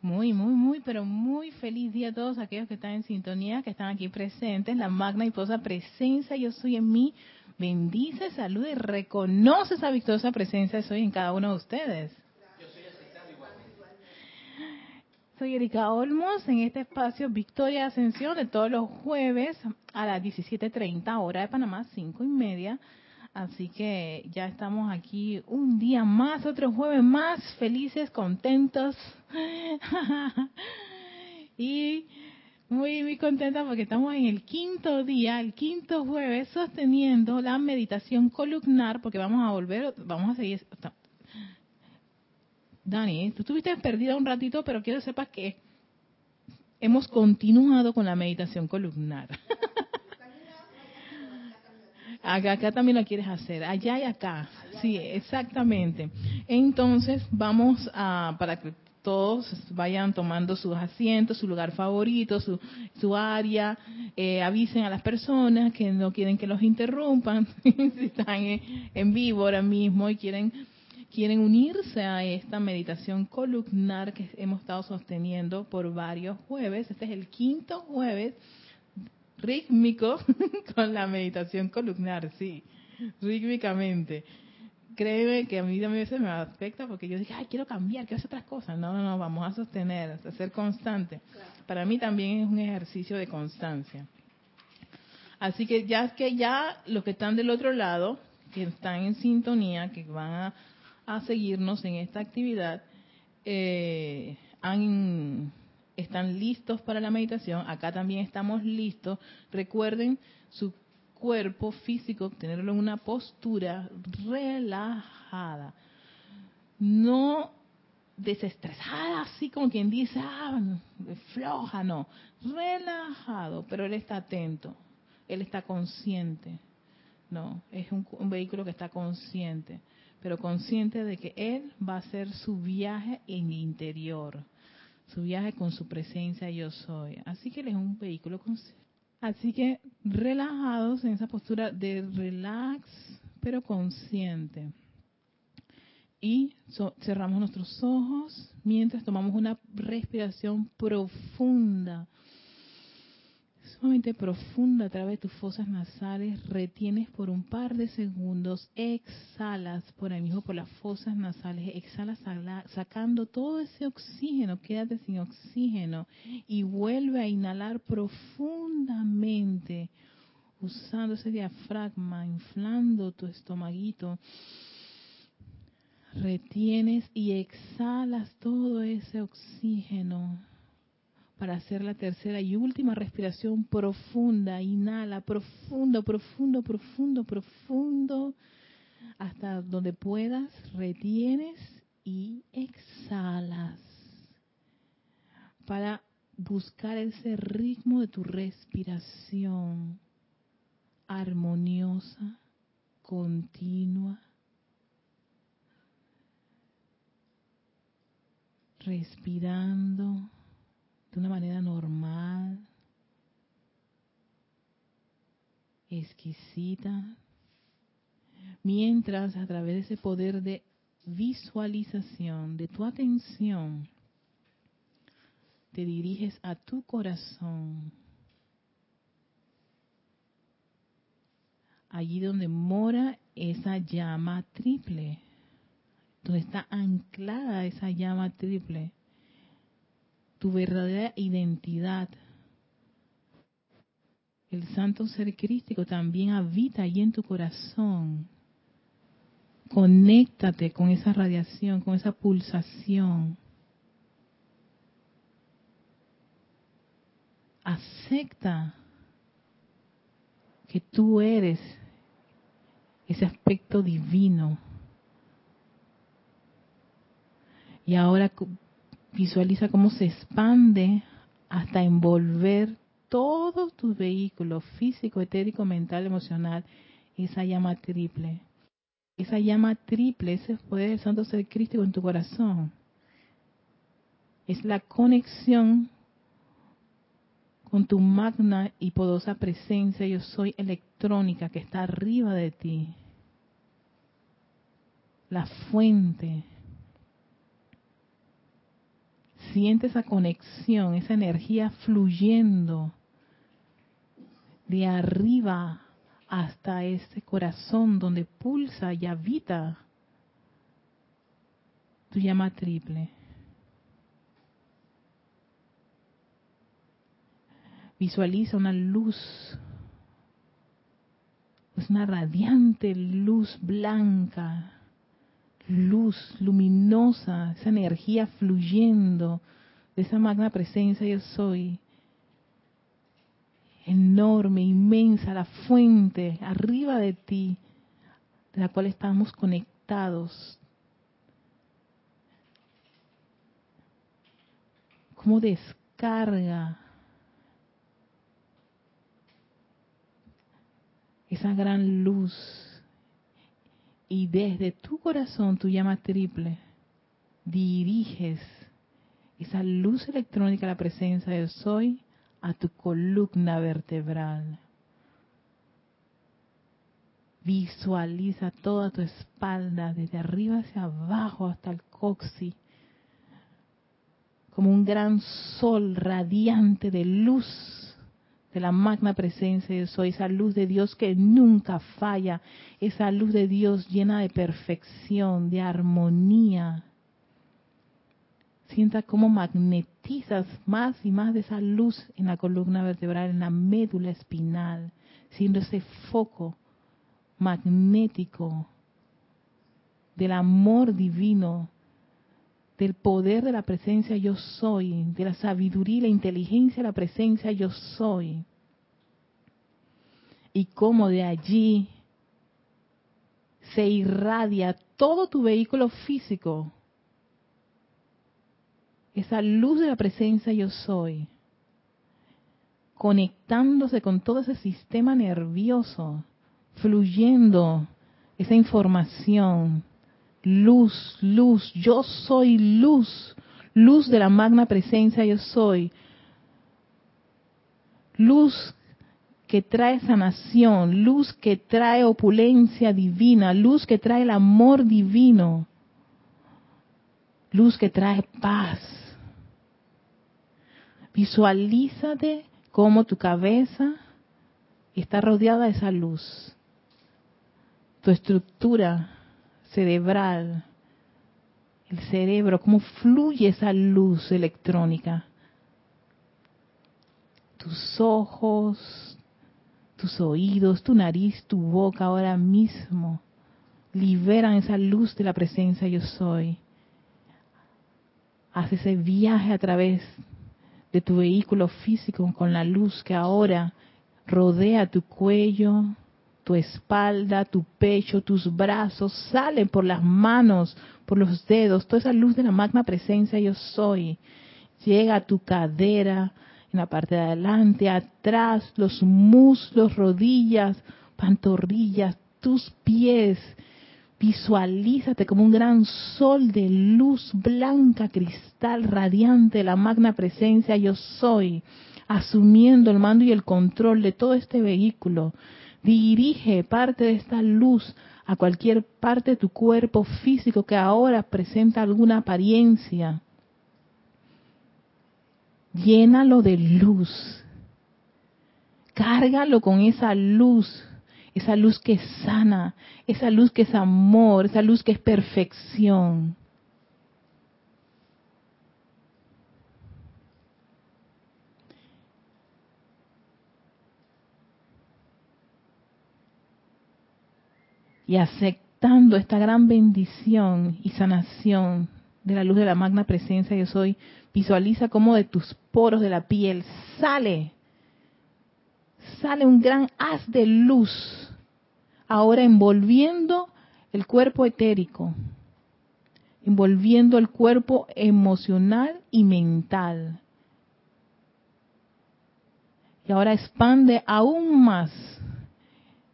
Muy, muy, muy, pero muy feliz día a todos aquellos que están en sintonía, que están aquí presentes. La magna y posa presencia, yo soy en mí. Bendice, saluda y reconoce esa victoriosa presencia, soy en cada uno de ustedes. Soy Erika Olmos en este espacio Victoria Ascensión de todos los jueves a las 17.30 hora de Panamá, cinco y media. Así que ya estamos aquí un día más, otro jueves más, felices, contentos. y muy, muy contenta porque estamos en el quinto día, el quinto jueves, sosteniendo la meditación columnar, porque vamos a volver, vamos a seguir. Dani, tú estuviste perdida un ratito, pero quiero que sepas que hemos continuado con la meditación columnar. Acá, acá también lo quieres hacer, allá y acá. Sí, exactamente. Entonces, vamos a, para que todos vayan tomando sus asientos, su lugar favorito, su, su área, eh, avisen a las personas que no quieren que los interrumpan, si están en, vivo ahora mismo y quieren quieren unirse a esta meditación columnar que hemos estado sosteniendo por varios jueves. Este es el quinto jueves rítmico con la meditación columnar, sí, rítmicamente. Créeme que a mí también se me afecta porque yo dije, ay, quiero cambiar, quiero hacer otras cosas. No, no, no, vamos a sostener, a ser constante. Para mí también es un ejercicio de constancia. Así que ya que ya los que están del otro lado, que están en sintonía, que van a, seguirnos en esta actividad, eh, han están listos para la meditación, acá también estamos listos. Recuerden su cuerpo físico, tenerlo en una postura relajada. No desestresada, así como quien dice, ah, floja, no. Relajado, pero él está atento, él está consciente. No, es un, un vehículo que está consciente, pero consciente de que él va a hacer su viaje en interior su viaje con su presencia yo soy. Así que él es un vehículo. Así que relajados en esa postura de relax, pero consciente. Y cerramos nuestros ojos mientras tomamos una respiración profunda sumamente profunda a través de tus fosas nasales, retienes por un par de segundos, exhalas por ahí mismo por las fosas nasales, exhalas sacando todo ese oxígeno, quédate sin oxígeno y vuelve a inhalar profundamente usando ese diafragma, inflando tu estomaguito. Retienes y exhalas todo ese oxígeno para hacer la tercera y última respiración profunda. Inhala profundo, profundo, profundo, profundo, hasta donde puedas, retienes y exhalas para buscar ese ritmo de tu respiración armoniosa, continua. Respirando de una manera normal, exquisita, mientras a través de ese poder de visualización, de tu atención, te diriges a tu corazón, allí donde mora esa llama triple, donde está anclada esa llama triple tu verdadera identidad. El santo ser crístico también habita ahí en tu corazón. Conéctate con esa radiación, con esa pulsación. Acepta que tú eres ese aspecto divino. Y ahora Visualiza cómo se expande hasta envolver todos tus vehículos físico, etérico, mental, emocional, esa llama triple. Esa llama triple, ese poder del Santo Ser Crístico en tu corazón. Es la conexión con tu magna y poderosa presencia, yo soy electrónica que está arriba de ti. La fuente Siente esa conexión, esa energía fluyendo de arriba hasta ese corazón donde pulsa y habita tu llama triple. Visualiza una luz, una radiante luz blanca, luz luminosa, esa energía fluyendo de esa magna presencia yo soy enorme, inmensa, la fuente arriba de ti, de la cual estamos conectados. Cómo descarga esa gran luz y desde tu corazón, tu llama triple, diriges esa luz electrónica la presencia del soy a tu columna vertebral. Visualiza toda tu espalda desde arriba hacia abajo hasta el coxi como un gran sol radiante de luz de la magna presencia de soy, esa luz de Dios que nunca falla, esa luz de Dios llena de perfección, de armonía, Sienta cómo magnetizas más y más de esa luz en la columna vertebral, en la médula espinal, siendo ese foco magnético del amor divino, del poder de la presencia yo soy, de la sabiduría y la inteligencia de la presencia yo soy. Y cómo de allí se irradia todo tu vehículo físico esa luz de la presencia yo soy, conectándose con todo ese sistema nervioso, fluyendo esa información, luz, luz, yo soy luz, luz de la magna presencia yo soy, luz que trae sanación, luz que trae opulencia divina, luz que trae el amor divino, luz que trae paz, Visualízate cómo tu cabeza está rodeada de esa luz. Tu estructura cerebral, el cerebro, cómo fluye esa luz electrónica. Tus ojos, tus oídos, tu nariz, tu boca ahora mismo liberan esa luz de la presencia yo soy. Haz ese viaje a través de tu vehículo físico con la luz que ahora rodea tu cuello, tu espalda, tu pecho, tus brazos, sale por las manos, por los dedos, toda esa luz de la magna presencia yo soy. Llega a tu cadera, en la parte de adelante, atrás, los muslos, rodillas, pantorrillas, tus pies, Visualízate como un gran sol de luz blanca, cristal, radiante, la magna presencia yo soy, asumiendo el mando y el control de todo este vehículo. Dirige parte de esta luz a cualquier parte de tu cuerpo físico que ahora presenta alguna apariencia. Llénalo de luz. Cárgalo con esa luz esa luz que sana, esa luz que es amor, esa luz que es perfección. Y aceptando esta gran bendición y sanación de la luz de la magna presencia yo soy, visualiza cómo de tus poros de la piel sale sale un gran haz de luz, ahora envolviendo el cuerpo etérico, envolviendo el cuerpo emocional y mental. Y ahora expande aún más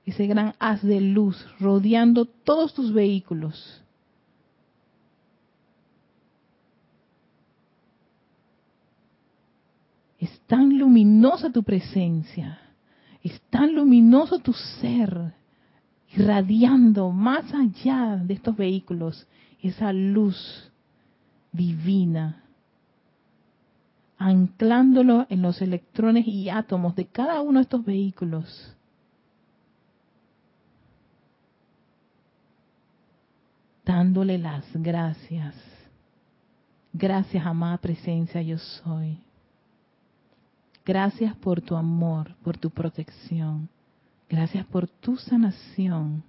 ese gran haz de luz rodeando todos tus vehículos. Es tan luminosa tu presencia es tan luminoso tu ser, irradiando más allá de estos vehículos esa luz divina, anclándolo en los electrones y átomos de cada uno de estos vehículos. Dándole las gracias. Gracias, amada presencia, yo soy. Gracias por tu amor, por tu protección. Gracias por tu sanación.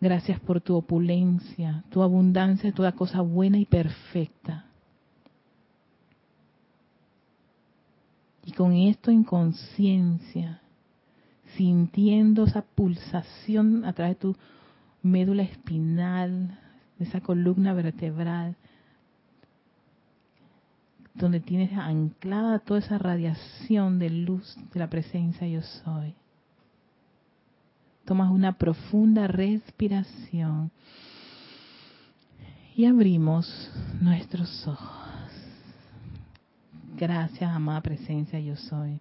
Gracias por tu opulencia, tu abundancia, toda cosa buena y perfecta. Y con esto en conciencia, sintiendo esa pulsación a través de tu médula espinal, esa columna vertebral, donde tienes anclada toda esa radiación de luz de la presencia yo soy. Tomas una profunda respiración y abrimos nuestros ojos. Gracias, amada presencia, yo soy.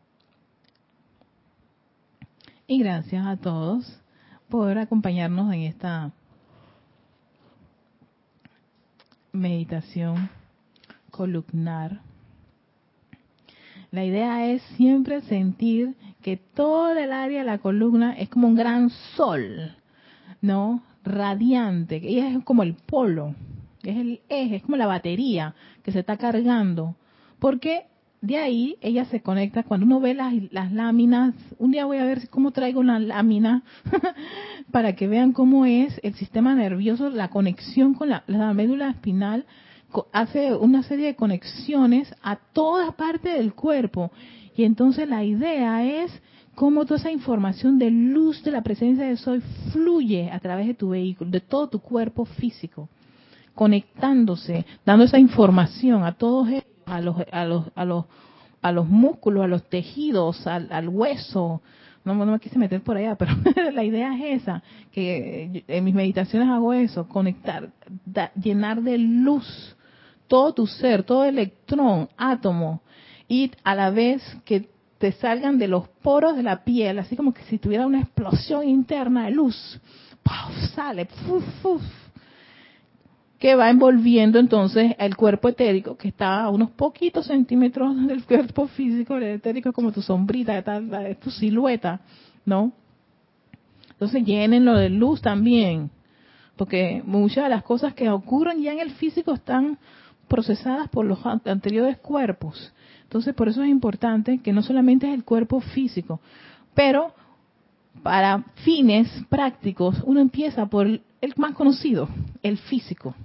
Y gracias a todos por acompañarnos en esta meditación columnar. La idea es siempre sentir que toda el área de la columna es como un gran sol, ¿no? Radiante, que ella es como el polo, es el eje, es como la batería que se está cargando. Porque de ahí ella se conecta, cuando uno ve las, las láminas, un día voy a ver cómo traigo una lámina para que vean cómo es el sistema nervioso, la conexión con la, la médula espinal hace una serie de conexiones a toda parte del cuerpo. Y entonces la idea es cómo toda esa información de luz de la presencia de Soy fluye a través de tu vehículo, de todo tu cuerpo físico, conectándose, dando esa información a todos a los, a los, a los, a los músculos, a los tejidos, al, hueso. No, no, me quise meter por allá, pero la idea es esa, que en mis meditaciones hago eso, conectar, llenar de luz todo tu ser, todo electrón, átomo, y a la vez que te salgan de los poros de la piel, así como que si tuviera una explosión interna de luz, sale, que va envolviendo entonces el cuerpo etérico, que está a unos poquitos centímetros del cuerpo físico, el etérico es como tu sombrita, es tu silueta, ¿no? Entonces llénenlo de luz también, porque muchas de las cosas que ocurren ya en el físico están procesadas por los anteriores cuerpos. Entonces, por eso es importante que no solamente es el cuerpo físico, pero para fines prácticos uno empieza por el más conocido, el físico,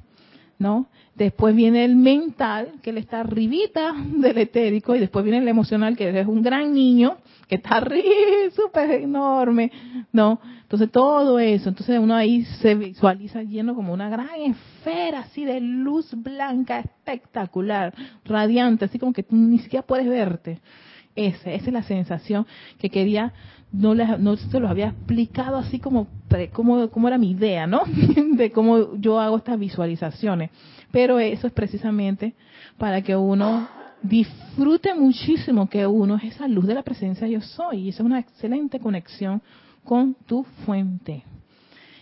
¿no? Después viene el mental, que le está arribita del etérico, y después viene el emocional, que es un gran niño, que está arriba, súper enorme, ¿no? Entonces todo eso, entonces uno ahí se visualiza lleno como una gran esfera así de luz blanca espectacular, radiante, así como que tú ni siquiera puedes verte. Esa, esa es la sensación que quería, no, no se lo había explicado así como, como, como era mi idea, ¿no? de cómo yo hago estas visualizaciones. Pero eso es precisamente para que uno disfrute muchísimo que uno es esa luz de la presencia yo soy. Y esa es una excelente conexión con tu fuente.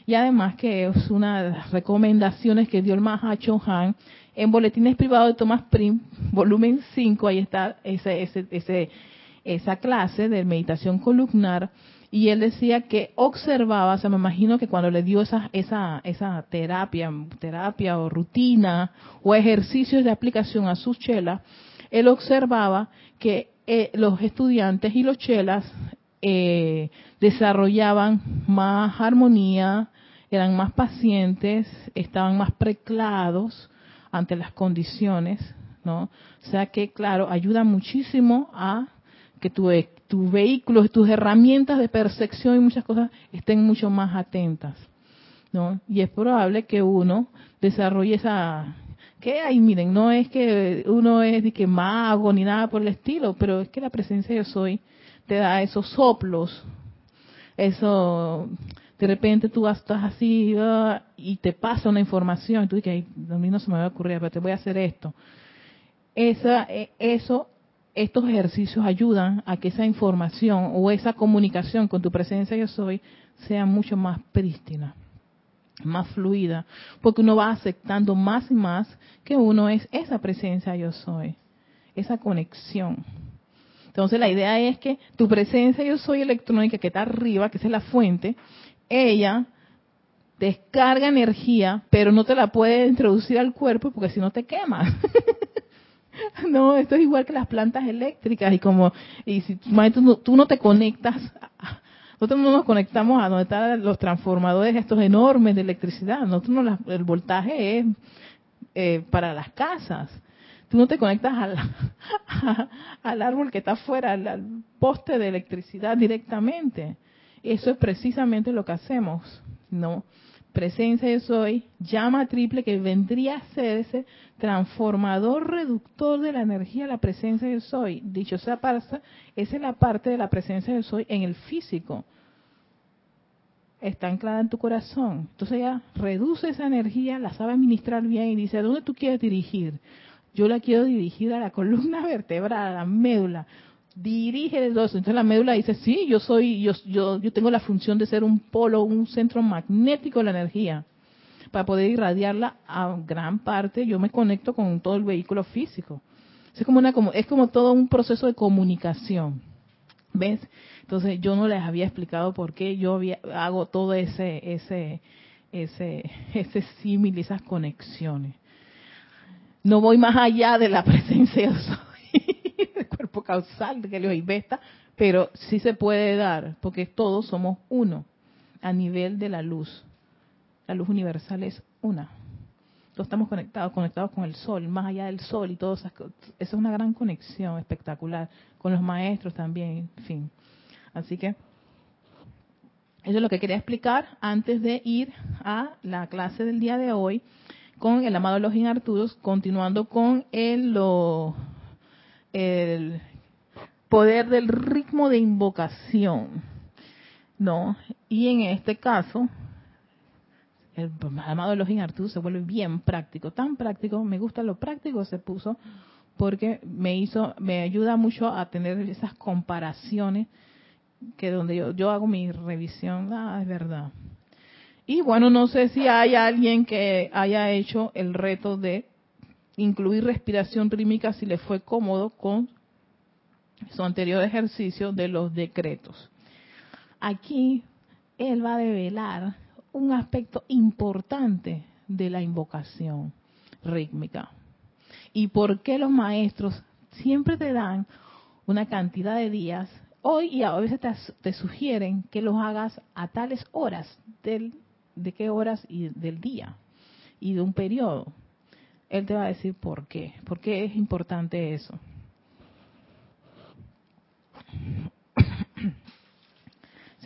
Y además que es una de las recomendaciones que dio el Mahacho Han en Boletines Privados de Thomas Prim, volumen 5, ahí está ese, ese, ese, esa clase de meditación columnar, y él decía que observaba, o sea, me imagino que cuando le dio esa, esa, esa terapia, terapia o rutina o ejercicios de aplicación a sus chelas, él observaba que eh, los estudiantes y los chelas eh, desarrollaban más armonía, eran más pacientes, estaban más preclados ante las condiciones, ¿no? O sea que, claro, ayuda muchísimo a que tu, tu vehículo, tus herramientas de percepción y muchas cosas estén mucho más atentas, ¿no? Y es probable que uno desarrolle esa, que hay, miren, no es que uno es de que mago ni nada por el estilo, pero es que la presencia de yo soy te da esos soplos, eso, de repente tú estás así ah, y te pasa una información y tú dices, a mí no se me va a ocurrir, pero te voy a hacer esto. Esa, e, eso, estos ejercicios ayudan a que esa información o esa comunicación con tu presencia yo soy sea mucho más prístina. más fluida, porque uno va aceptando más y más que uno es esa presencia yo soy, esa conexión. Entonces la idea es que tu presencia yo soy electrónica que está arriba, que es la fuente, ella descarga energía, pero no te la puede introducir al cuerpo porque si no te quema. no, esto es igual que las plantas eléctricas y como y si tú no, te conectas, nosotros no nos conectamos a donde están los transformadores estos enormes de electricidad. Nosotros no, el voltaje es eh, para las casas. Tú no te conectas al, al árbol que está afuera, al poste de electricidad directamente. Eso es precisamente lo que hacemos, ¿no? Presencia yo soy, llama triple que vendría a ser ese transformador reductor de la energía la presencia yo soy. Dicho sea esa es la parte de la presencia yo soy en el físico. Está anclada en tu corazón. Entonces ya reduce esa energía, la sabe administrar bien y dice, ¿a dónde tú quieres dirigir? Yo la quiero dirigir a la columna vertebral, a la médula dirige el dos. Entonces la médula dice, sí, yo soy, yo, yo, yo tengo la función de ser un polo, un centro magnético de la energía. Para poder irradiarla a gran parte, yo me conecto con todo el vehículo físico. Es como, una, como, es como todo un proceso de comunicación. ¿Ves? Entonces yo no les había explicado por qué yo hago todo ese, ese, ese, ese símil, esas conexiones. No voy más allá de la presencia causal de que lo investa, pero sí se puede dar, porque todos somos uno a nivel de la luz. La luz universal es una. Todos estamos conectados, conectados con el sol, más allá del sol y todo eso. Esa es una gran conexión espectacular con los maestros también, en fin. Así que eso es lo que quería explicar antes de ir a la clase del día de hoy con el amado Login Arturos, continuando con el, lo, el poder del ritmo de invocación. ¿No? Y en este caso, el amado Elohim Artú se vuelve bien práctico, tan práctico, me gusta lo práctico se puso porque me hizo, me ayuda mucho a tener esas comparaciones que donde yo, yo hago mi revisión, ah, es verdad. Y bueno, no sé si hay alguien que haya hecho el reto de incluir respiración rítmica si le fue cómodo con su anterior ejercicio de los decretos. Aquí él va a develar un aspecto importante de la invocación rítmica. ¿Y por qué los maestros siempre te dan una cantidad de días? Hoy y a veces te, sugieren que los hagas a tales horas, del, de qué horas y del día y de un periodo. Él te va a decir por qué, por qué es importante eso.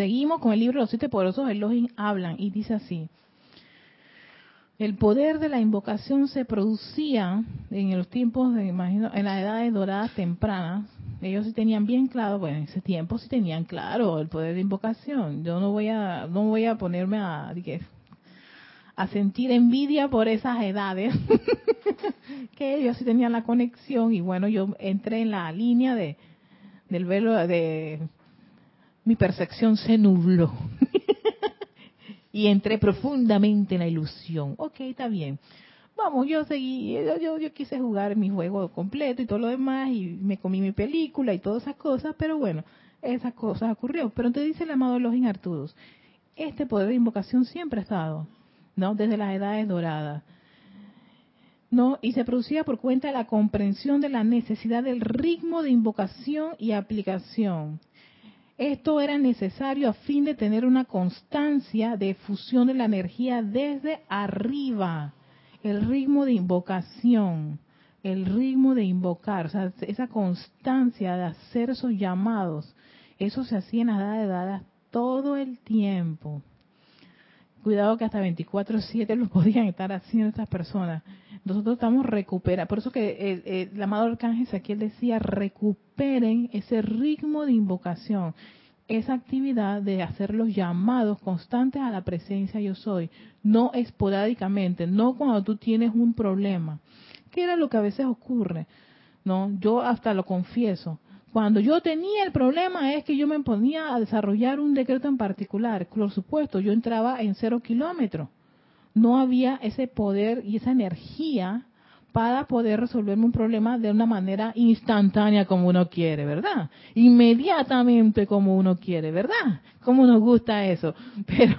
Seguimos con el libro Los siete poderosos Elohim hablan y dice así. El poder de la invocación se producía en los tiempos, de, imagino, en las edades doradas tempranas. Ellos sí tenían bien claro, bueno, en ese tiempo sí tenían claro el poder de invocación. Yo no voy a, no voy a ponerme a, a sentir envidia por esas edades, que ellos sí tenían la conexión y bueno, yo entré en la línea de, del velo de mi percepción se nubló y entré profundamente en la ilusión. Ok, está bien. Vamos, yo seguí, yo, yo, quise jugar mi juego completo y todo lo demás y me comí mi película y todas esas cosas, pero bueno, esas cosas ocurrió. Pero te dice el amado los Artudos, este poder de invocación siempre ha estado, ¿no? Desde las edades doradas. ¿no? Y se producía por cuenta de la comprensión de la necesidad del ritmo de invocación y aplicación. Esto era necesario a fin de tener una constancia de fusión de la energía desde arriba. El ritmo de invocación, el ritmo de invocar, esa constancia de hacer esos llamados, eso se hacía en las edades dadas todo el tiempo. Cuidado que hasta 24/7 lo podían estar haciendo estas personas. Nosotros estamos recuperando, por eso que el, amado arcángel Ezequiel decía, recuperen ese ritmo de invocación, esa actividad de hacer los llamados constantes a la presencia yo soy, no esporádicamente, no cuando tú tienes un problema, que era lo que a veces ocurre. No, yo hasta lo confieso. Cuando yo tenía el problema es que yo me ponía a desarrollar un decreto en particular. Por supuesto, yo entraba en cero kilómetros. No había ese poder y esa energía para poder resolverme un problema de una manera instantánea como uno quiere, ¿verdad? Inmediatamente como uno quiere, ¿verdad? Como nos gusta eso. Pero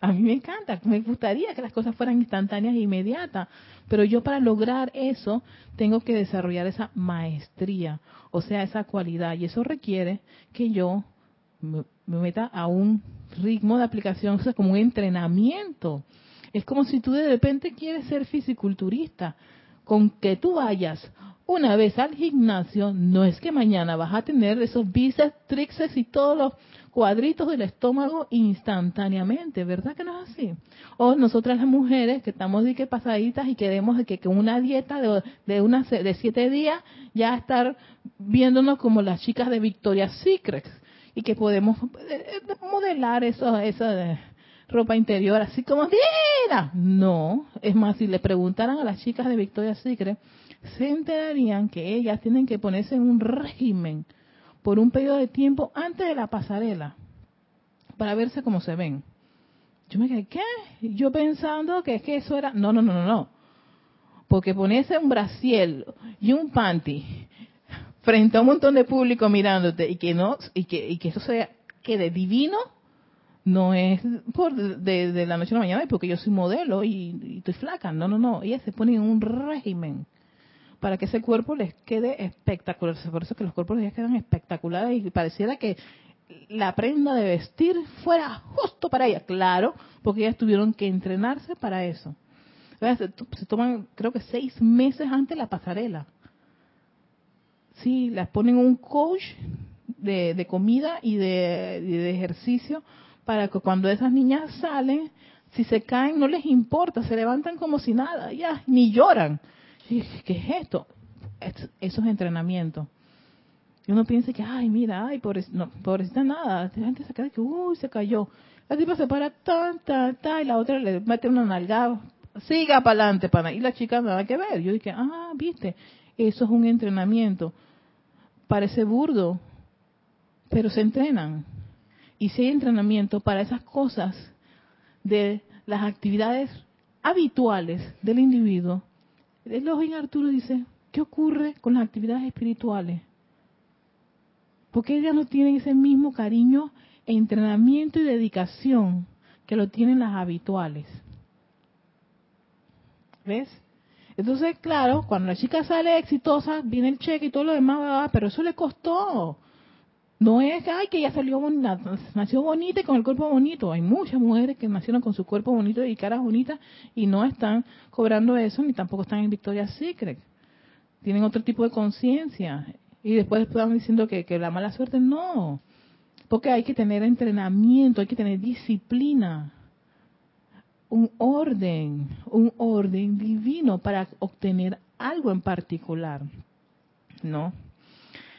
a mí me encanta, me gustaría que las cosas fueran instantáneas e inmediatas. Pero yo para lograr eso tengo que desarrollar esa maestría, o sea, esa cualidad. Y eso requiere que yo me, meta a un ritmo de aplicación, o sea, como un entrenamiento. Es como si tú de repente quieres ser fisiculturista con que tú vayas una vez al gimnasio, no es que mañana vas a tener esos bíceps, tríceps y todos los cuadritos del estómago instantáneamente, ¿verdad que no es así? O nosotras las mujeres que estamos de pasaditas y queremos que con una dieta de, de, de siete días ya estar viéndonos como las chicas de Victoria's Secret y que podemos eh, eh, modelar eso, eso ropa interior, así como, ¡mira! No, es más, si le preguntaran a las chicas de Victoria's Secret, se enterarían que ellas tienen que ponerse en un régimen por un periodo de tiempo antes de la pasarela para verse como se ven. Yo me quedé, ¿qué? Yo pensando que es que eso era, no, no, no, no, no. Porque ponerse un brasiel y un panty frente a un montón de público mirándote y que no, y que, y que eso sea, quede divino, no es por de, la noche a la mañana porque yo soy modelo y, estoy flaca. No, no, no. Ellas se ponen en un régimen para que ese cuerpo les quede espectacular. Por eso que los cuerpos de ellas quedan espectaculares y pareciera que la prenda de vestir fuera justo para ellas. Claro, porque ellas tuvieron que entrenarse para eso. Se toman, creo que seis meses antes de la pasarela. Sí, las ponen un coach de, comida y de ejercicio para que cuando esas niñas salen, si se caen no les importa, se levantan como si nada, ya, ni lloran. ¿Qué es esto? Eso es entrenamiento. Y uno piensa que, ay, mira, ay, pobrecita, no, nada. La gente se queda que, uy, se cayó. La tipa se para, tan, tan, tan, y la otra le mete una nalgada, siga para adelante, pana. Y la chica nada que ver. Yo dije, ah, viste, eso es un entrenamiento. Parece burdo, pero se entrenan. Y si hay entrenamiento para esas cosas de las actividades habituales del individuo, el Arturo dice, ¿qué ocurre con las actividades espirituales? Porque ellas no tienen ese mismo cariño, entrenamiento y dedicación que lo tienen las habituales. ¿Ves? Entonces, claro, cuando la chica sale exitosa, viene el cheque y todo lo demás, pero eso le costó. No es ay, que ella salió bonita, nació bonita y con el cuerpo bonito. Hay muchas mujeres que nacieron con su cuerpo bonito y caras bonitas y no están cobrando eso ni tampoco están en Victoria's Secret. Tienen otro tipo de conciencia. Y después están diciendo que, que la mala suerte, no. Porque hay que tener entrenamiento, hay que tener disciplina, un orden, un orden divino para obtener algo en particular. ¿No?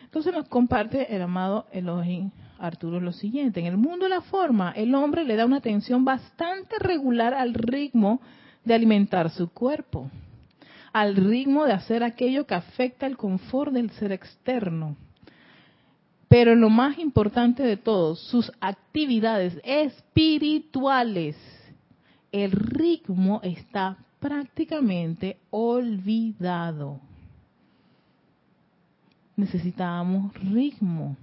Entonces nos comparte el amado Elohim Arturo lo siguiente. En el mundo de la forma, el hombre le da una atención bastante regular al ritmo de alimentar su cuerpo, al ritmo de hacer aquello que afecta el confort del ser externo. Pero lo más importante de todo, sus actividades espirituales, el ritmo está prácticamente olvidado necesitábamos ritmo.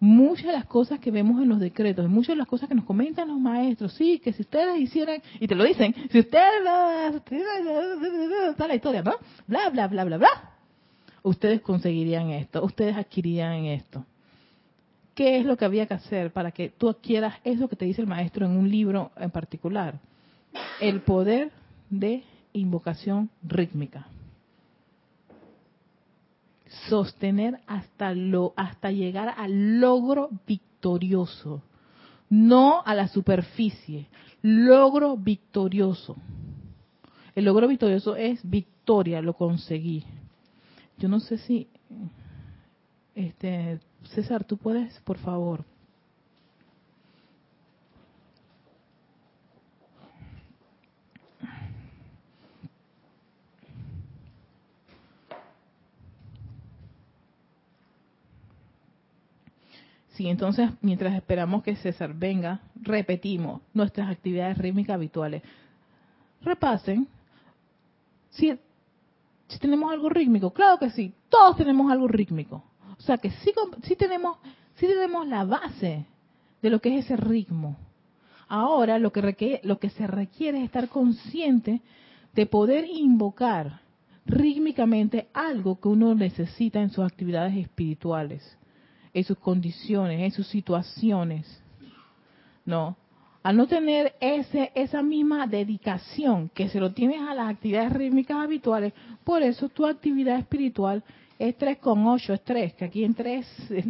Muchas de las cosas que vemos en los decretos, muchas de las cosas que nos comentan los maestros, sí, que si ustedes hicieran, y te lo dicen, si ustedes, está la historia, ¿no? Bla, bla, bla, bla, bla. Ustedes conseguirían esto, ustedes adquirirían esto. ¿Qué es lo que había que hacer para que tú adquieras eso que te dice el maestro en un libro en particular? El poder de invocación rítmica sostener hasta lo hasta llegar al logro victorioso, no a la superficie, logro victorioso. El logro victorioso es victoria, lo conseguí. Yo no sé si este César, tú puedes, por favor. Sí, entonces mientras esperamos que César venga, repetimos nuestras actividades rítmicas habituales. Repasen si, tenemos algo rítmico. Claro que sí, todos tenemos algo rítmico. O sea que sí, sí, tenemos, sí tenemos la base de lo que es ese ritmo. Ahora lo que, lo que se requiere es estar consciente de poder invocar rítmicamente algo que uno necesita en sus actividades espirituales, en sus condiciones, en sus situaciones. No, al no tener ese, esa misma dedicación que se lo tienes a las actividades rítmicas habituales, por eso tu actividad espiritual es 3,8, es 3, que aquí en 3,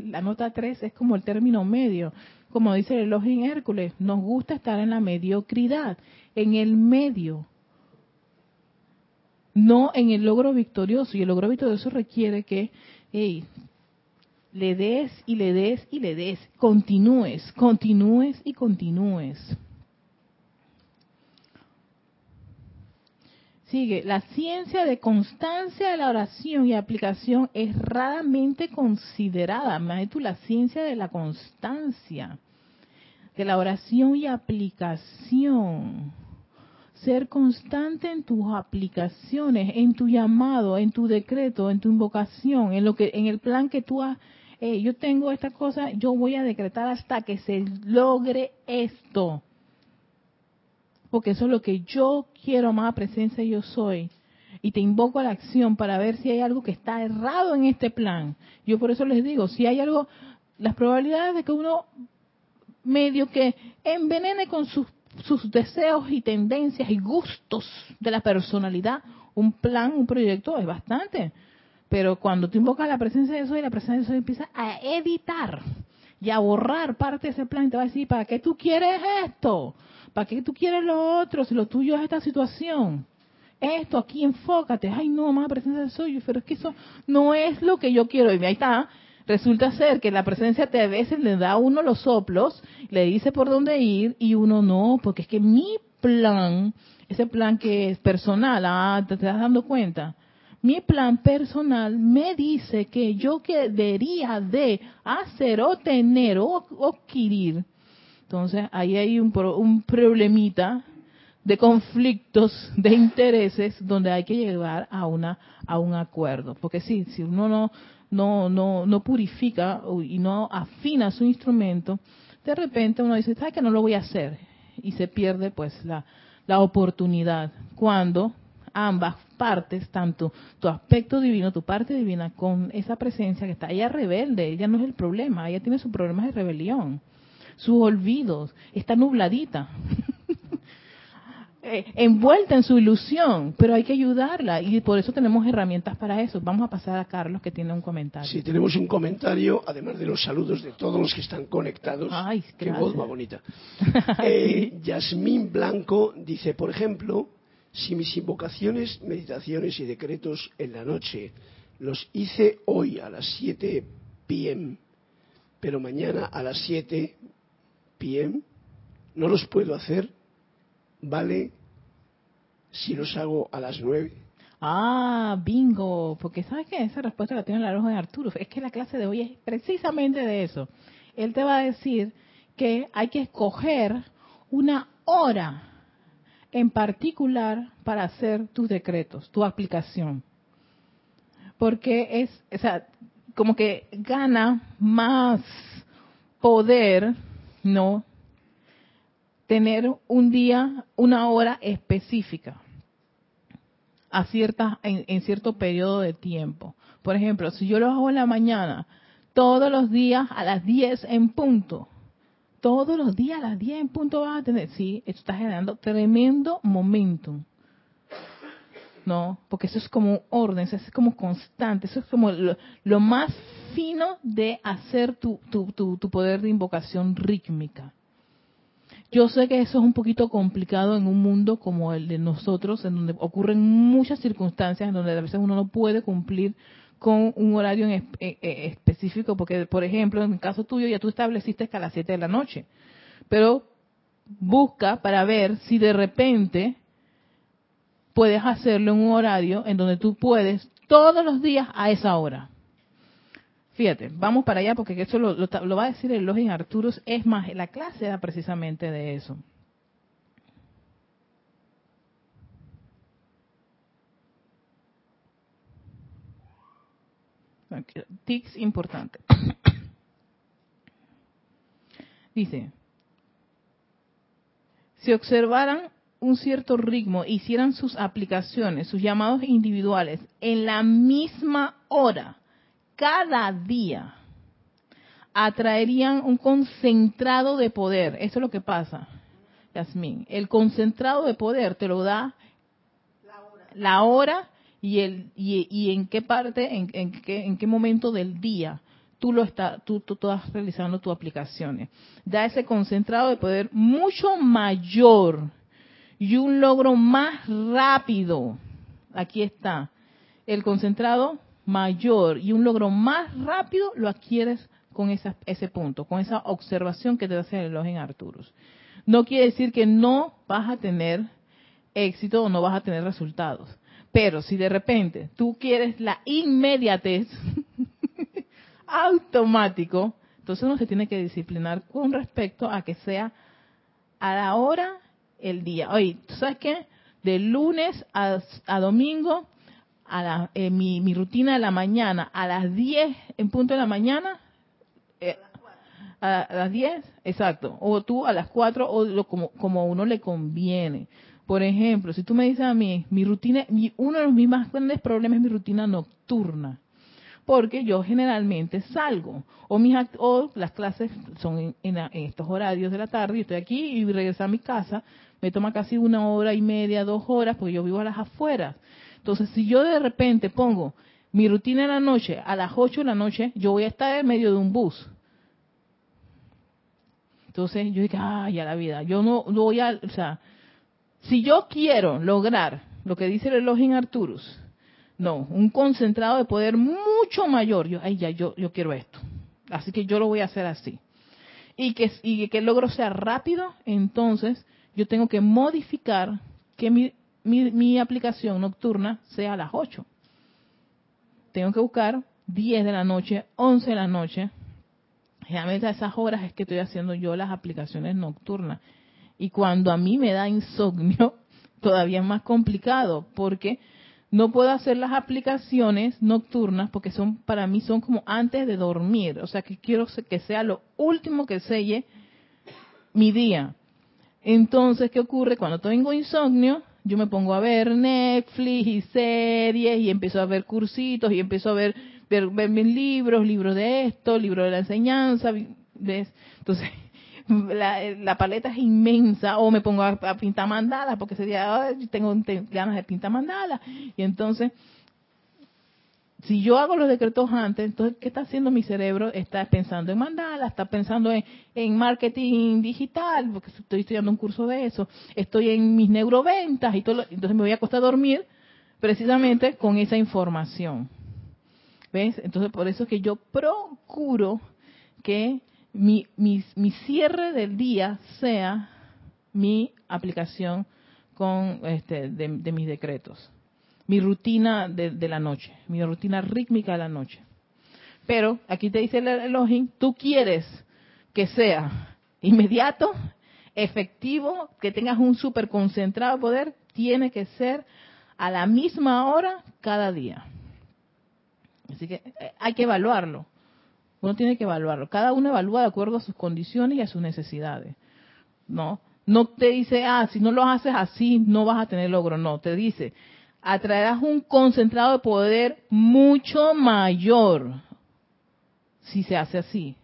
la nota 3 es como el término medio. Como dice el elogio Hércules, nos gusta estar en la mediocridad, en el medio, no en el logro victorioso. Y el logro victorioso requiere que le des y le des y le des, continúes, continúes y continúes. Sigue, la ciencia de constancia de la oración y aplicación es raramente considerada. Más tú, la ciencia de la constancia, de la oración y aplicación. Ser constante en tus aplicaciones, en tu llamado, en tu decreto, en tu invocación, en lo que, en el plan que tú has. Eh, yo tengo esta cosa, yo voy a decretar hasta que se logre esto porque eso es lo que yo quiero, amada presencia, yo soy. Y te invoco a la acción para ver si hay algo que está errado en este plan. Yo por eso les digo, si hay algo, las probabilidades de que uno medio que envenene con sus, sus deseos y tendencias y gustos de la personalidad, un plan, un proyecto es bastante. Pero cuando tú invocas la presencia de soy, la presencia de soy empieza a editar y a borrar parte de ese plan y te va a decir, ¿para qué tú quieres esto? ¿Para qué tú quieres lo otro si lo tuyo es esta situación? Esto, aquí enfócate. Ay, no, más presencia de soy, pero es que eso no es lo que yo quiero. Y ahí está. Resulta ser que la presencia te a veces le da a uno los soplos, le dice por dónde ir y uno no, porque es que mi plan, ese plan que es personal, ah, te estás dando cuenta. Mi plan personal me dice que yo debería de hacer o tener o adquirir. Entonces ahí hay un, un problemita de conflictos de intereses donde hay que llegar a una a un acuerdo. Porque sí si uno no no no no purifica y no afina su instrumento de repente uno dice sabes que no lo voy a hacer y se pierde pues la la oportunidad. Cuando ambas partes tanto tu aspecto divino tu parte divina con esa presencia que está ella rebelde ella no es el problema ella tiene sus problemas de rebelión sus olvidos, está nubladita, eh, envuelta en su ilusión, pero hay que ayudarla y por eso tenemos herramientas para eso. Vamos a pasar a Carlos que tiene un comentario. Sí, tenemos un comentario, además de los saludos de todos los que están conectados. Ay, qué voz más bonita. Eh, Yasmín Blanco dice, por ejemplo, si mis invocaciones, meditaciones y decretos en la noche los hice hoy a las 7 pm, pero mañana a las 7 PM, no los puedo hacer, ¿vale? Si los hago a las nueve. Ah, bingo, porque sabes que esa respuesta la tiene la roja de Arturo. Es que la clase de hoy es precisamente de eso. Él te va a decir que hay que escoger una hora en particular para hacer tus decretos, tu aplicación. Porque es, o sea, como que gana más poder no tener un día, una hora específica a cierta, en, cierto periodo de tiempo. Por ejemplo, si yo lo hago en la mañana, todos los días a las 10 en punto, todos los días a las 10 en punto vas a tener, sí, esto está generando tremendo momentum. ¿no? Porque eso es como un orden, eso es como constante, eso es como lo más fino de hacer tu, tu, tu, poder de invocación rítmica. Yo sé que eso es un poquito complicado en un mundo como el de nosotros, en donde ocurren muchas circunstancias en donde a veces uno no puede cumplir con un horario en eh, eh, específico, porque, por ejemplo, en el caso tuyo ya tú estableciste que a las 7 de la noche, pero busca para ver si de repente puedes hacerlo en un horario en donde tú puedes todos los días a esa hora Fíjate, vamos para allá porque eso lo, lo, va a decir el Login Arturus. Es más, la clase da precisamente de eso. Tics importante. Dice, si observaran un cierto ritmo, hicieran sus aplicaciones, sus llamados individuales en la misma hora, cada día, atraerían un concentrado de poder. Eso es lo que pasa, Yasmín. El concentrado de poder te lo da la hora, y, el, y, en qué parte, en, qué, en qué momento del día tú lo estás, tú, tú, estás realizando tus aplicaciones. Da ese concentrado de poder mucho mayor y un logro más rápido. Aquí está. El concentrado mayor y un logro más rápido lo adquieres con ese punto, con esa observación que te hace el reloj en Arturus. No quiere decir que no vas a tener éxito o no vas a tener resultados. Pero si de repente tú quieres la inmediatez automático, entonces uno se tiene que disciplinar con respecto a que sea a la hora el día. Oye, ¿tú sabes qué? De lunes a, domingo, a la, eh, mi, rutina de la mañana, a las 10 en punto de la mañana, eh, a, las 10, exacto, o tú a las 4 o lo, como, como a uno le conviene. Por ejemplo, si tú me dices a mí, mi rutina, mi, uno de mis más grandes problemas es mi rutina nocturna porque yo generalmente salgo o mis o las clases son en, estos horarios de la tarde y estoy aquí y regreso a mi casa me toma casi una hora y media dos horas porque yo vivo a las afueras. Entonces si yo de repente pongo mi rutina en la noche a las 8 de la noche yo voy a estar en medio de un bus. Entonces yo digo ay a la vida yo no, no voy a o sea si yo quiero lograr lo que dice el reloj en Arturus no, un concentrado de poder mucho mayor. Yo, ay, ya, yo, yo quiero esto. Así que yo lo voy a hacer así. Y que, y que el logro sea rápido, entonces yo tengo que modificar que mi, mi, aplicación nocturna sea a las 8. Tengo que buscar 10 de la noche, 11 de la noche. Generalmente a esas horas es que estoy haciendo yo las aplicaciones nocturnas. Y cuando a mí me da insomnio, todavía es más complicado, porque no puedo hacer las aplicaciones nocturnas porque son para mí son como antes de dormir, o sea que quiero que sea lo último que selle mi día. Entonces, ¿qué ocurre cuando tengo insomnio? Yo me pongo a ver Netflix y series y empiezo a ver cursitos y empiezo a ver ver, ver mis libros, libros de esto, libros de la enseñanza, ¿ves? Entonces, la, paleta es inmensa, o me pongo a, pintar mandalas, porque ese día tengo ganas de pintar mandalas. Y entonces, si yo hago los decretos antes, entonces, ¿qué está haciendo mi cerebro? Está pensando en mandalas, está pensando en, marketing digital, porque estoy estudiando un curso de eso, estoy en mis neuroventas y todo, entonces me voy a acostar a dormir precisamente con esa información. ¿Ves? Entonces, por eso es que yo procuro que mi, mi, cierre del día sea mi aplicación con este, de, mis decretos, mi rutina de, la noche, mi rutina rítmica de la noche. Pero aquí te dice el Elohim, tú quieres que sea inmediato, efectivo, que tengas un súper concentrado poder, tiene que ser a la misma hora cada día. Así que eh, hay que evaluarlo. Uno tiene que evaluarlo. Cada uno evalúa de acuerdo a sus condiciones y a sus necesidades. ¿No? No te dice, ah, si no lo haces así, no vas a tener logro. No, te dice, atraerás un concentrado de poder mucho mayor si se hace así.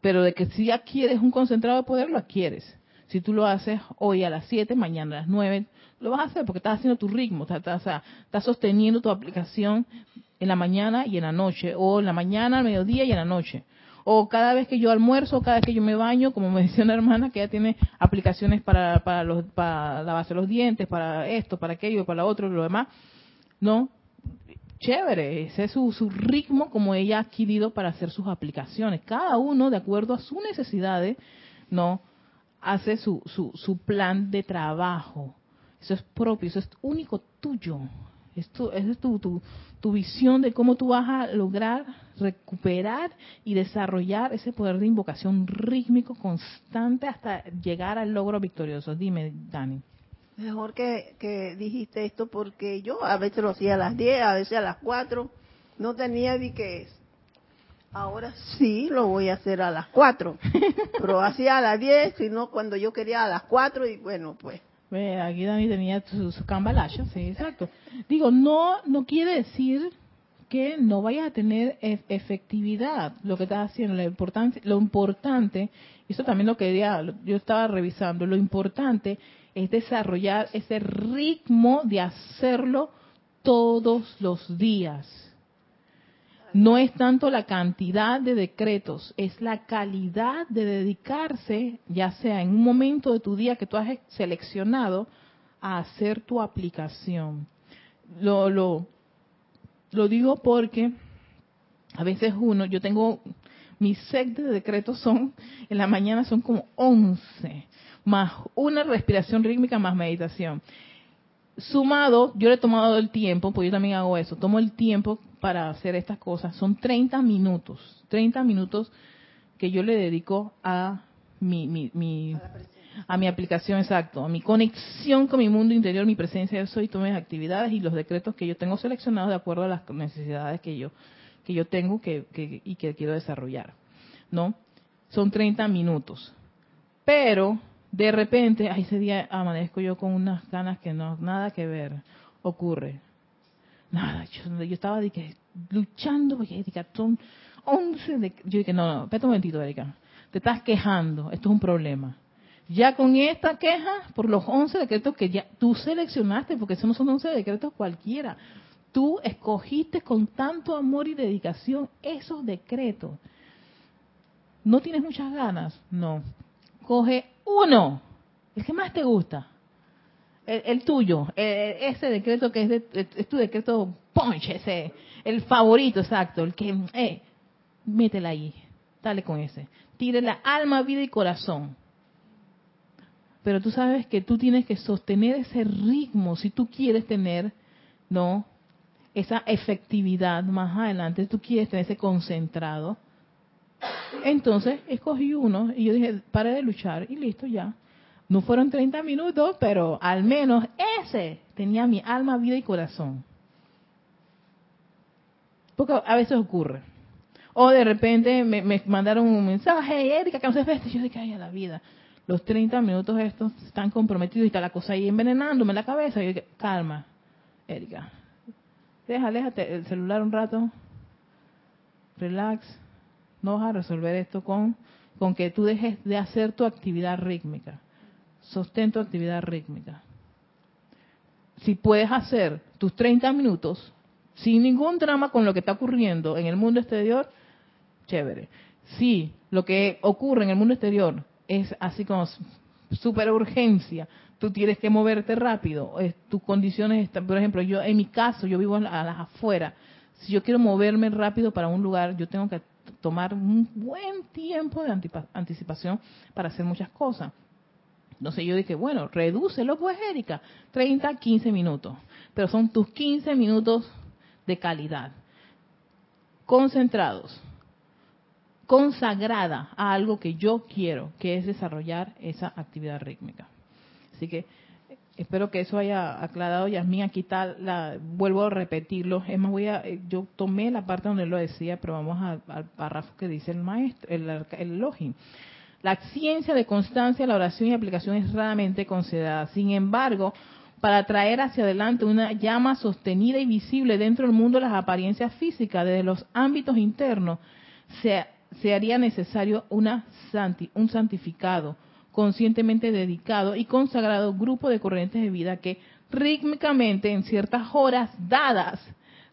Pero de que si adquieres un concentrado de poder, lo adquieres. Si tú lo haces hoy a las 7, mañana a las 9, lo vas a hacer porque estás haciendo tu ritmo, estás, estás sosteniendo tu aplicación en la mañana y en la noche, o en la mañana, al mediodía y en la noche. O cada vez que yo almuerzo, cada vez que yo me baño, como me decía una hermana que ya tiene aplicaciones para, para, los, para lavarse los dientes, para esto, para aquello, para lo otro, lo demás. ¿No? Chévere, ese es su, su ritmo como ella ha adquirido para hacer sus aplicaciones. Cada uno, de acuerdo a sus necesidades, ¿no? Hace su, su, su plan de trabajo. Eso es propio, eso es único tuyo Es tu, esa es tu, tu, tu visión de cómo tú vas a lograr recuperar y desarrollar ese poder de invocación rítmico constante hasta llegar al logro victorioso. Dime, Dani. Mejor que, que dijiste esto porque yo a veces lo hacía a las 10, a veces a las 4. No tenía ni que Ahora sí lo voy a hacer a las 4. Pero hacía a las 10, sino cuando yo quería a las 4 y bueno, pues. Aquí Dani tenía su, su cambalacho, sí, exacto. Digo, no, no quiere decir que no vaya a tener efectividad lo que estás haciendo. Lo importante, lo importante, y eso también lo quería, yo estaba revisando, lo importante es desarrollar ese ritmo de hacerlo todos los días. No es tanto la cantidad de decretos, es la calidad de dedicarse, ya sea en un momento de tu día que tú has seleccionado, a hacer tu aplicación. Lo, lo, digo porque a veces uno, yo tengo, mis set de decretos son, en la mañana son como 11, más una respiración rítmica más meditación. Sumado, yo le he tomado el tiempo, pues yo también hago eso, tomo el tiempo para hacer estas cosas. Son 30 minutos, 30 minutos que yo le dedico a mi, mi, mi a mi aplicación exacto, a mi conexión con mi mundo interior, mi presencia de soy, todas mis actividades y los decretos que yo tengo seleccionados de acuerdo a las necesidades que yo que yo tengo que, que, y que quiero desarrollar, ¿no? Son 30 minutos. Pero de repente, a ese día amanezco yo con unas ganas que no nada que ver ocurre. Nada, yo, estaba de que, luchando porque Erika, son 11 de, yo dije, no, no, espérate un momentito, Erika. Te estás quejando, esto es un problema ya con esta queja por los 11 decretos que ya tú seleccionaste, porque esos no son 11 decretos cualquiera. Tú escogiste con tanto amor y dedicación esos decretos. ¿No tienes muchas ganas? No. Coge uno, el que más te gusta. El, tuyo, el- ese decreto que es, de- es tu decreto punch, ese, el favorito, exacto, el que, eh, métela ahí, dale con ese. Tírela alma, vida y corazón pero tú sabes que tú tienes que sostener ese ritmo si tú quieres tener, ¿no? Esa efectividad más adelante, tú quieres tener ese concentrado. Entonces, escogí uno y yo dije, para de luchar y listo ya. No fueron 30 minutos, pero al menos ese tenía mi alma, vida y corazón. Porque a veces ocurre. O de repente me, me mandaron un mensaje, Erika, que no se feste. Yo dije, ay, la vida los 30 minutos estos están comprometidos y está la cosa ahí envenenándome la cabeza. Y yo dije, calma, Erika. Deja, déjate el celular un rato. Relax. A resolver esto con, con que tú dejes de hacer tu actividad rítmica. Sostén tu actividad rítmica. Si puedes hacer tus 30 minutos sin ningún drama con lo que está ocurriendo en el mundo exterior, chévere. Si lo que ocurre en el mundo exterior es así como super urgencia, tú tienes que moverte rápido, tus condiciones están, por ejemplo, yo en mi caso, yo vivo a las afueras, si yo quiero moverme rápido para un lugar, yo tengo que tomar un buen tiempo de anticipación para hacer muchas cosas. Entonces yo dije, bueno, redúcelo pues, Erika, 30, 15 minutos, pero son tus 15 minutos de calidad, concentrados, consagrada a algo que yo quiero, que es desarrollar esa actividad rítmica. Así que espero que eso haya aclarado Yasmín. Aquí está, la, vuelvo a repetirlo. Es más, voy a, eh, yo tomé la parte donde lo decía, pero vamos al párrafo que dice el maestro, el, el Elohim. La ciencia de constancia, la oración y aplicación es raramente considerada. Sin embargo, para traer hacia adelante una llama sostenida y visible dentro del mundo de las apariencias físicas, desde los ámbitos internos, se, se haría necesario una santi- un santificado, conscientemente dedicado y consagrado grupo de corrientes de vida que rítmicamente en ciertas horas dadas,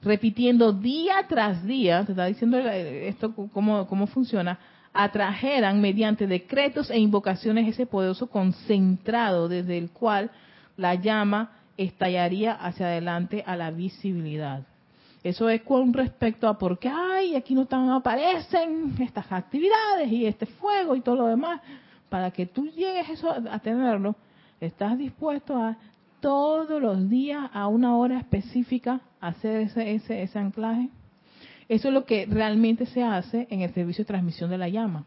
repitiendo día tras día, te está diciendo eh, esto cómo, cómo funciona, atrajeran mediante decretos e invocaciones ese poderoso concentrado desde el cual la llama estallaría hacia adelante a la visibilidad. Eso es con respecto a por qué, ay, aquí no tan aparecen estas actividades y este fuego y todo lo demás. Para que tú llegues eso a, tenerlo, estás dispuesto a todos los días a una hora específica hacer ese, ese, ese anclaje? Eso es lo que realmente se hace en el servicio de transmisión de la llama.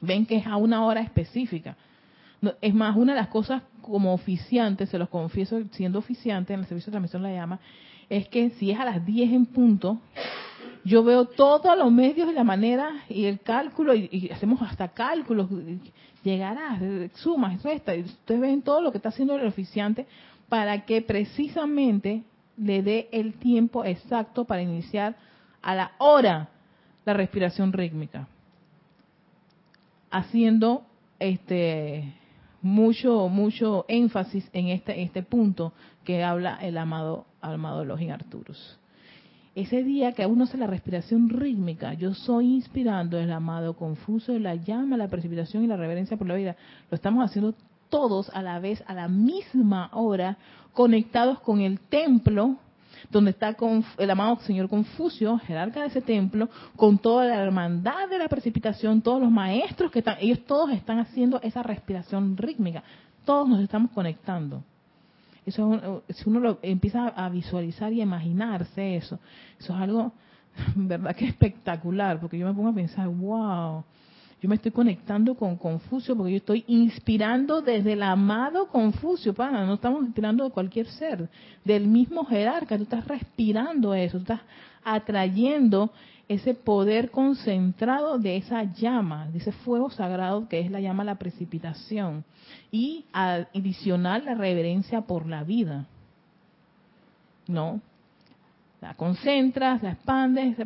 Ven que es a una hora específica. es más, una de las cosas como oficiante, se los confieso siendo oficiante en el servicio de transmisión de la llama, es que si es a las 10 en punto, yo veo todos los medios y la manera y el cálculo, y, hacemos hasta cálculos, llegará, sumas, resta, y ustedes ven todo lo que está haciendo el oficiante para que precisamente le dé el tiempo exacto para iniciar a la hora la respiración rítmica, haciendo este mucho mucho énfasis en este este punto que habla el amado amado Login Arturus. Ese día que uno hace la respiración rítmica, yo soy inspirando el amado Confuso, la llama, la precipitación y la reverencia por la vida. Lo estamos haciendo todos a la vez, a la misma hora, conectados con el templo donde está el amado señor Confucio, jerarca de ese templo, con toda la hermandad de la precipitación, todos los maestros que están, ellos todos están haciendo esa respiración rítmica, todos nos estamos conectando. Eso, si uno lo empieza a visualizar y imaginarse eso, eso es algo, verdad que espectacular, porque yo me pongo a pensar, wow, yo me estoy conectando con Confucio porque yo estoy inspirando desde el amado Confucio, pana, no estamos inspirando de cualquier ser, del mismo jerarca, tú estás respirando eso, tú estás atrayendo ese poder concentrado de esa llama, de ese fuego sagrado que es la llama la precipitación y adicional la reverencia por la vida. ¿No? La concentras, la expandes,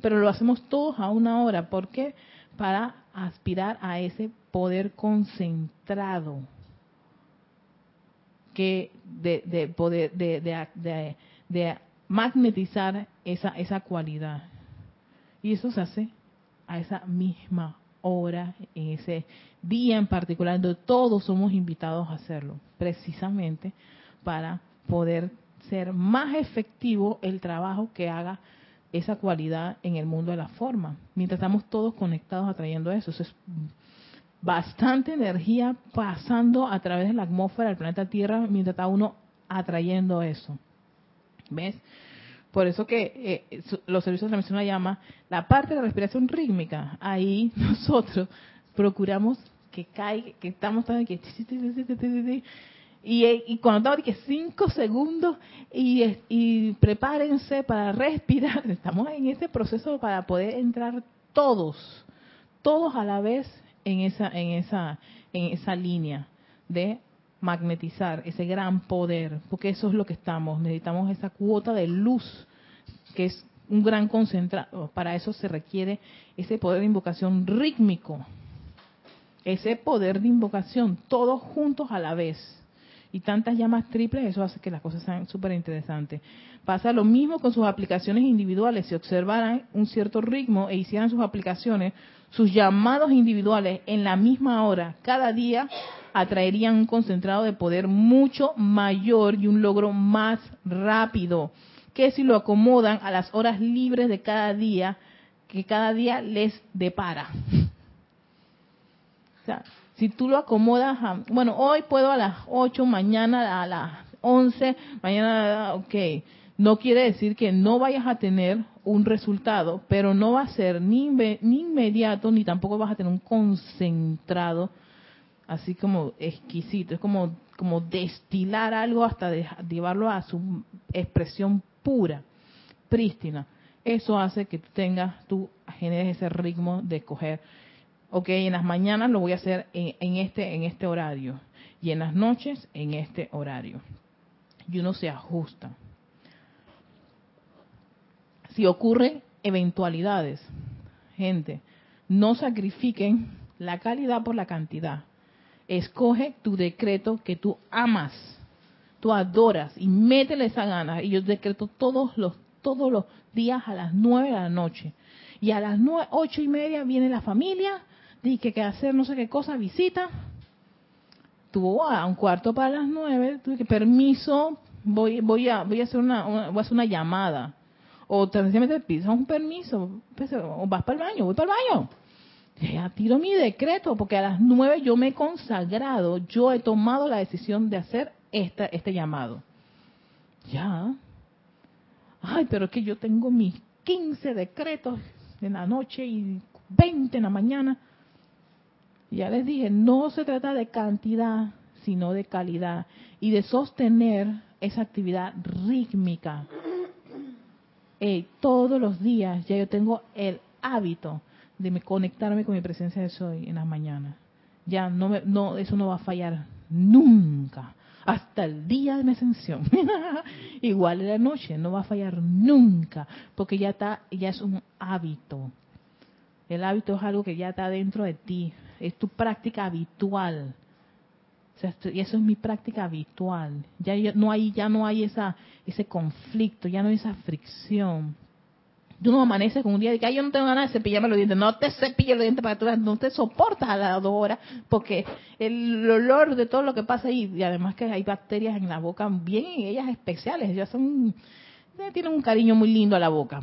pero lo hacemos todos a una hora. ¿Por qué? para aspirar a ese poder concentrado que de, poder de, de, magnetizar esa esa cualidad y eso se hace a esa misma hora en ese día en particular donde todos somos invitados a hacerlo precisamente para poder ser más efectivo el trabajo que haga esa cualidad en el mundo de la forma. Mientras estamos todos conectados atrayendo eso. Eso es bastante energía pasando a través de la atmósfera del planeta Tierra mientras está uno atrayendo eso. ¿Ves? Por eso que eh, los servicios de transmisión la llama la parte de la respiración rítmica. Ahí nosotros procuramos que caiga, que estamos también que y, y cuando estaba que cinco segundos y, prepárense para respirar, estamos en ese proceso para poder entrar todos, todos a la vez en esa, en esa, en esa línea de magnetizar ese gran poder, porque eso es lo que estamos, necesitamos esa cuota de luz que es un gran concentrado, para eso se requiere ese poder de invocación rítmico, ese poder de invocación, todos juntos a la vez y tantas llamas triples, eso hace que las cosas sean súper interesantes. Pasa lo mismo con sus aplicaciones individuales. Si observaran un cierto ritmo e hicieran sus aplicaciones, sus llamados individuales en la misma hora, cada día, atraerían un concentrado de poder mucho mayor y un logro más rápido que si lo acomodan a las horas libres de cada día que cada día les depara. O sea, si tú lo acomodas, a, bueno, hoy puedo a las 8, mañana a las 11, mañana, ok, no quiere decir que no vayas a tener un resultado, pero no va a ser ni, ni inmediato, ni tampoco vas a tener un concentrado, así como exquisito, es como, como destilar algo hasta llevarlo a su expresión pura, prístina. Eso hace que tengas, tú generes ese ritmo de coger ok, en las mañanas lo voy a hacer en, este, en este horario y en las noches en este horario. Y uno se ajusta. Si ocurren eventualidades, gente, no sacrifiquen la calidad por la cantidad. Escoge tu decreto que tú amas, tú adoras y métele esa gana. Y yo decreto todos los, todos los días a las nueve de la noche. Y a las nueve, ocho y media viene la familia di que, hacer no sé qué cosa, visita. Tuvo a un cuarto para las nueve, tuve que permiso, voy, voy a, voy a hacer una, voy a hacer una llamada. O sencillamente pides un permiso, pues, o vas para el baño, voy para el baño. Ya tiro mi decreto, porque a las nueve yo me he consagrado, yo he tomado la decisión de hacer esta, este llamado. Ya. Ay, pero es que yo tengo mis 15 decretos en la noche y 20 en la mañana. Ya les dije, no se trata de cantidad, sino de calidad y de sostener esa actividad rítmica. todos los días ya yo tengo el hábito de conectarme con mi presencia de soy en las mañanas. Ya no, me, no eso no va a fallar nunca hasta el día de mi ascensión. Igual en la noche no va a fallar nunca, porque ya está ya es un hábito. El hábito es algo que ya está dentro de ti, es tu práctica habitual. y eso es mi práctica habitual. Ya no hay, ya no hay esa, ese conflicto, ya no hay esa fricción. Tú no amaneces con un día de que yo no tengo ganas de cepillarme los dientes. No te cepilles los dientes para que tú no te soportas a las dos horas porque el olor de todo lo que pasa ahí, y además que hay bacterias en la boca bien, ellas especiales, ellas son, tienen un cariño muy lindo a la boca.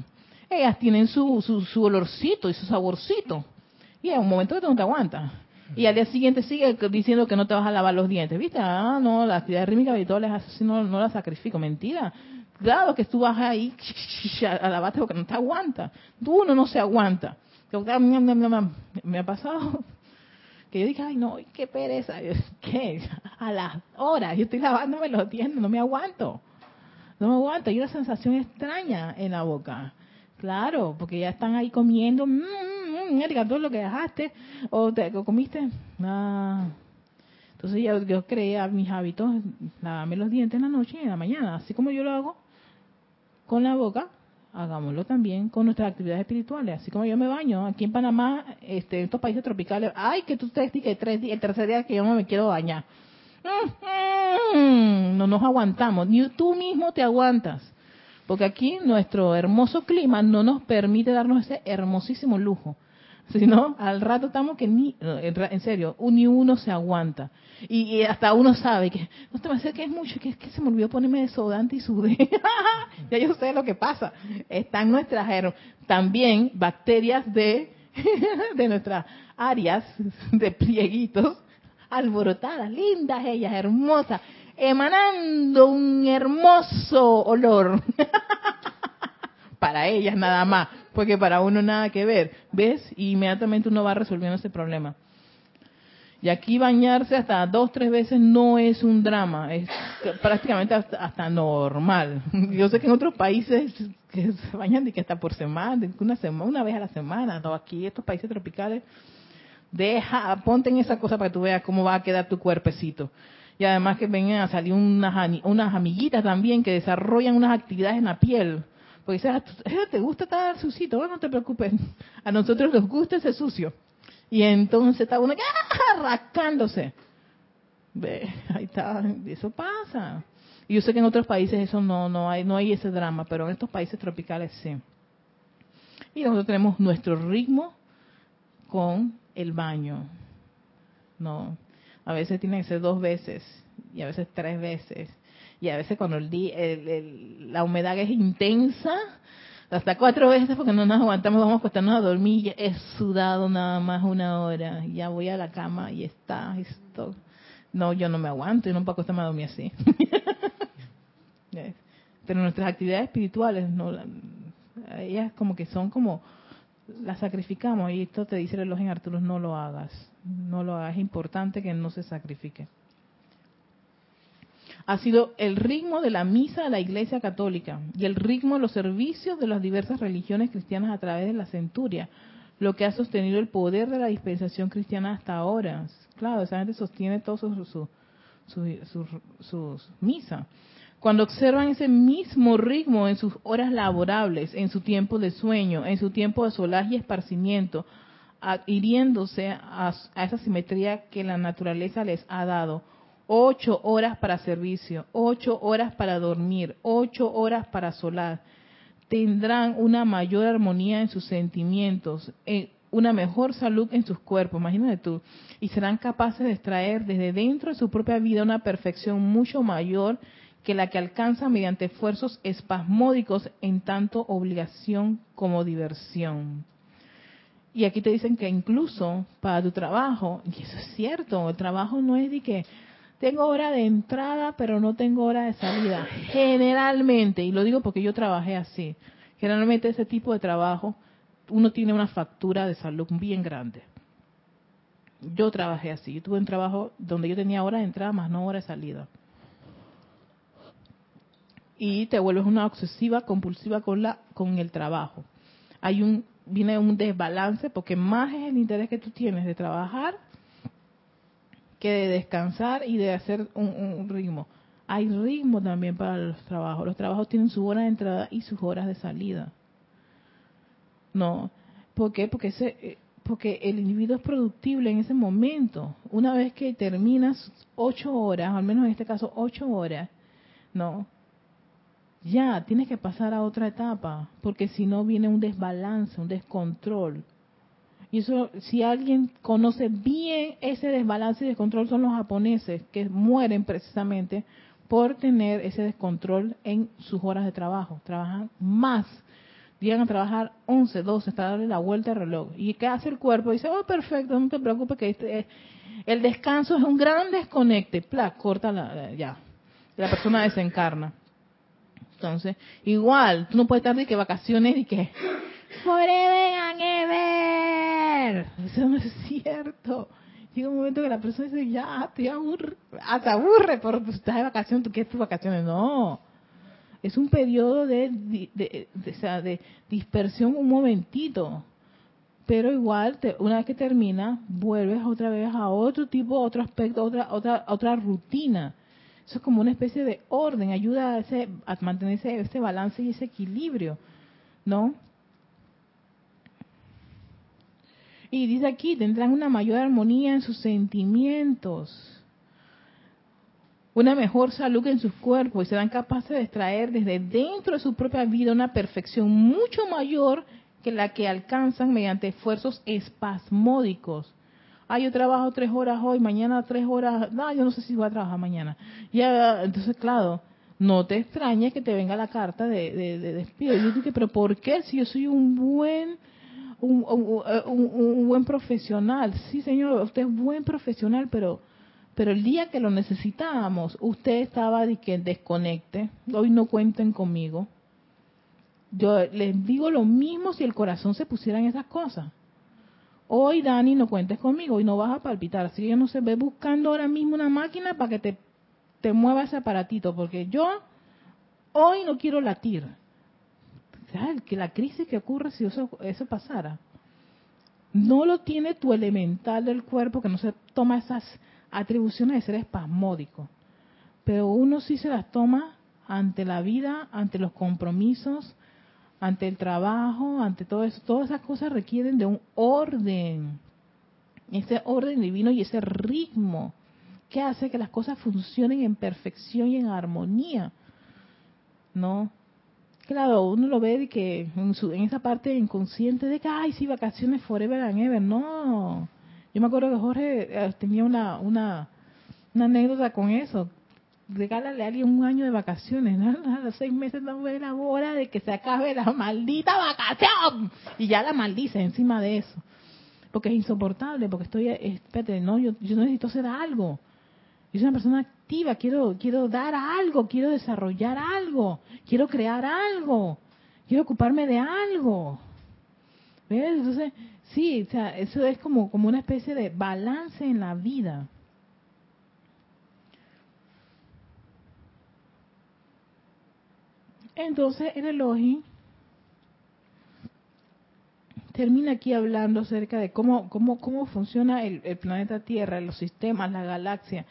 Ellas tienen su, su, su olorcito y su saborcito. Y hay un momento que tú no te aguantas. Y al día siguiente sigue diciendo que no te vas a lavar los dientes. ¿Viste? Ah, no, la actividad rítmica habitual es así, no, no la sacrifico. Mentira. Claro que tú vas ahí a lavarte porque no te aguanta. Tú uno no se aguanta. Me ha pasado que yo dije, ay no, qué pereza. ¿Qué? A las horas, yo estoy lavándome los dientes, no me aguanto. No me aguanto. Hay una sensación extraña en la boca. Claro, porque ya están ahí comiendo. Mmm, mmm, todo lo que dejaste o te comiste. Ah. Entonces yo, yo creé mis hábitos, lavarme los dientes en la noche y en la mañana. Así como yo lo hago con la boca, hagámoslo también con nuestras actividades espirituales. Así como yo me baño aquí en Panamá, este, en estos países tropicales, ay, que tú te que tres días, el tercer día que yo no me quiero bañar. Mm, no nos aguantamos, ni tú mismo te aguantas. Porque aquí nuestro hermoso clima no nos permite darnos ese hermosísimo lujo. Si no, al rato estamos que ni, en serio, ni uno se aguanta. Y, hasta uno sabe que, no te me que es mucho, que es que se me olvidó ponerme desodorante y sudé. ya yo sé lo que pasa. Están nuestras, también bacterias de, de nuestras áreas de plieguitos, alborotadas, lindas ellas, hermosas emanando un hermoso olor. Para ellas nada más, porque para uno nada que ver. ¿Ves? Y inmediatamente uno va resolviendo ese problema. Y aquí bañarse hasta dos, tres veces no es un drama, es prácticamente hasta, normal. Yo sé que en otros países que se bañan de que hasta por semana, una semana, una vez a la semana, no, aquí estos países tropicales, deja, ponte en esa cosa para que tú veas cómo va a quedar tu cuerpecito y además que vengan a salir unas, unas amiguitas también que desarrollan unas actividades en la piel. Porque dices, ah, te gusta estar sucito, bueno, no te preocupes, a nosotros nos gusta ese sucio. Y entonces está uno ¡ah! rascándose. Ve, ahí está, eso pasa. Y yo sé que en otros países eso no, no hay, no hay ese drama, pero en estos países tropicales sí. Y nosotros tenemos nuestro ritmo con el baño. No, a veces tiene que ser dos veces y a veces tres veces. Y a veces cuando el día, la humedad es intensa, hasta cuatro veces porque no nos aguantamos, vamos a acostarnos a dormir. He sudado nada más una hora. Ya voy a la cama y está esto. No, yo no me aguanto, yo no puedo acostarme a dormir así. Pero nuestras actividades espirituales, no, ellas como que son como las sacrificamos y esto te dice el reloj en Arturo, no lo hagas no lo hagas, es importante que no se sacrifique. Ha sido el ritmo de la misa de la Iglesia Católica y el ritmo de los servicios de las diversas religiones cristianas a través de la centuria, lo que ha sostenido el poder de la dispensación cristiana hasta ahora. Claro, esa gente sostiene todo su, su, su, su misa. Cuando observan ese mismo ritmo en sus horas laborables, en su tiempo de sueño, en su tiempo de solaz y esparcimiento, hiriéndose a, esa simetría que la naturaleza les ha dado. Ocho horas para servicio, ocho horas para dormir, ocho horas para solar. Tendrán una mayor armonía en sus sentimientos, una mejor salud en sus cuerpos, imagínate tú, y serán capaces de extraer desde dentro de su propia vida una perfección mucho mayor que la que alcanzan mediante esfuerzos espasmódicos en tanto obligación como diversión. Y aquí te dicen que incluso para tu trabajo, y eso es cierto, el trabajo no es de que tengo hora de entrada, pero no tengo hora de salida. Generalmente, y lo digo porque yo trabajé así, generalmente ese tipo de trabajo, uno tiene una factura de salud bien grande. Yo trabajé así, yo tuve un trabajo donde yo tenía hora de entrada más no hora de salida. Y te vuelves una obsesiva, compulsiva con la con el trabajo. Hay un viene un desbalance porque más es el interés que tú tienes de trabajar que de descansar y de hacer un, ritmo. Hay ritmo también para los trabajos. Los trabajos tienen su hora de entrada y sus horas de salida. No, ¿por qué? Porque eh, porque el individuo es productible en ese momento. Una vez que terminas ocho horas, al menos en este caso ocho horas, no, ya tienes que pasar a otra etapa, porque si no viene un desbalance, un descontrol. Y eso, si alguien conoce bien ese desbalance y descontrol, son los japoneses que mueren precisamente por tener ese descontrol en sus horas de trabajo. Trabajan más. Llegan a trabajar 11, 12, hasta darle la vuelta al reloj. ¿Y qué hace el cuerpo? Dice, oh, perfecto, no te preocupes, que este, el descanso es un gran desconecte. Pla, corta la, ya. La persona desencarna. Entonces, igual, tú no puedes estar de que vacaciones y que forever and ever. Eso no es cierto. Llega un momento que la persona dice, ya, te aburre, hasta aburre, por pues, estás de vacaciones, tú quieres tus vacaciones. No. Es un periodo de, de, de, dispersión un momentito. Pero igual, una vez que termina, vuelves otra vez a otro tipo, otro aspecto, otra, otra, otra rutina eso es como una especie de orden, ayuda a, ese, a mantener ese, balance y ese equilibrio, ¿no? Y dice aquí, tendrán una mayor armonía en sus sentimientos, una mejor salud en sus cuerpos y serán capaces de extraer desde dentro de su propia vida una perfección mucho mayor que la que alcanzan mediante esfuerzos espasmódicos ah, yo trabajo tres horas hoy, mañana tres horas, no, yo no sé si voy a trabajar mañana. Ya, entonces, claro, no te extrañes que te venga la carta de, de, despido. Yo dije, pero ¿por qué? Si yo soy un buen, un, un, buen profesional. Sí, señor, usted es buen profesional, pero pero el día que lo necesitábamos, usted estaba de que desconecte, hoy no cuenten conmigo. Yo les digo lo mismo si el corazón se pusiera en esas cosas. Hoy, Dani, no cuentes conmigo, hoy no vas a palpitar. Así que yo no sé, ve buscando ahora mismo una máquina para que te, te mueva ese aparatito, porque yo hoy no quiero latir. Que la crisis que ocurre si eso, eso pasara. No lo tiene tu elemental del cuerpo, que no se toma esas atribuciones de ser espasmódico. Pero uno sí se las toma ante la vida, ante los compromisos, ante el trabajo, ante todo eso, todas esas cosas requieren de un orden, ese orden divino y ese ritmo que hace que las cosas funcionen en perfección y en armonía, ¿no? Claro, uno lo ve de que en, su, en esa parte inconsciente de que, ay, sí, vacaciones forever and ever, no. Yo me acuerdo que Jorge eh, tenía una, una, una anécdota con eso, regálale a alguien un año de vacaciones, ¿no? A los seis meses no es la hora de que se acabe la maldita vacación. Y ya la maldice encima de eso. Porque es insoportable, porque estoy, espérate, no, yo, yo necesito hacer algo. Yo soy una persona activa, quiero, quiero dar algo, quiero desarrollar algo, quiero crear algo, quiero ocuparme de algo. ¿Ves? Entonces, sí, o sea, eso es como, como una especie de balance en la vida. Entonces el Elohim termina aquí hablando acerca de cómo, cómo, cómo funciona el, planeta Tierra, los sistemas, la galaxia,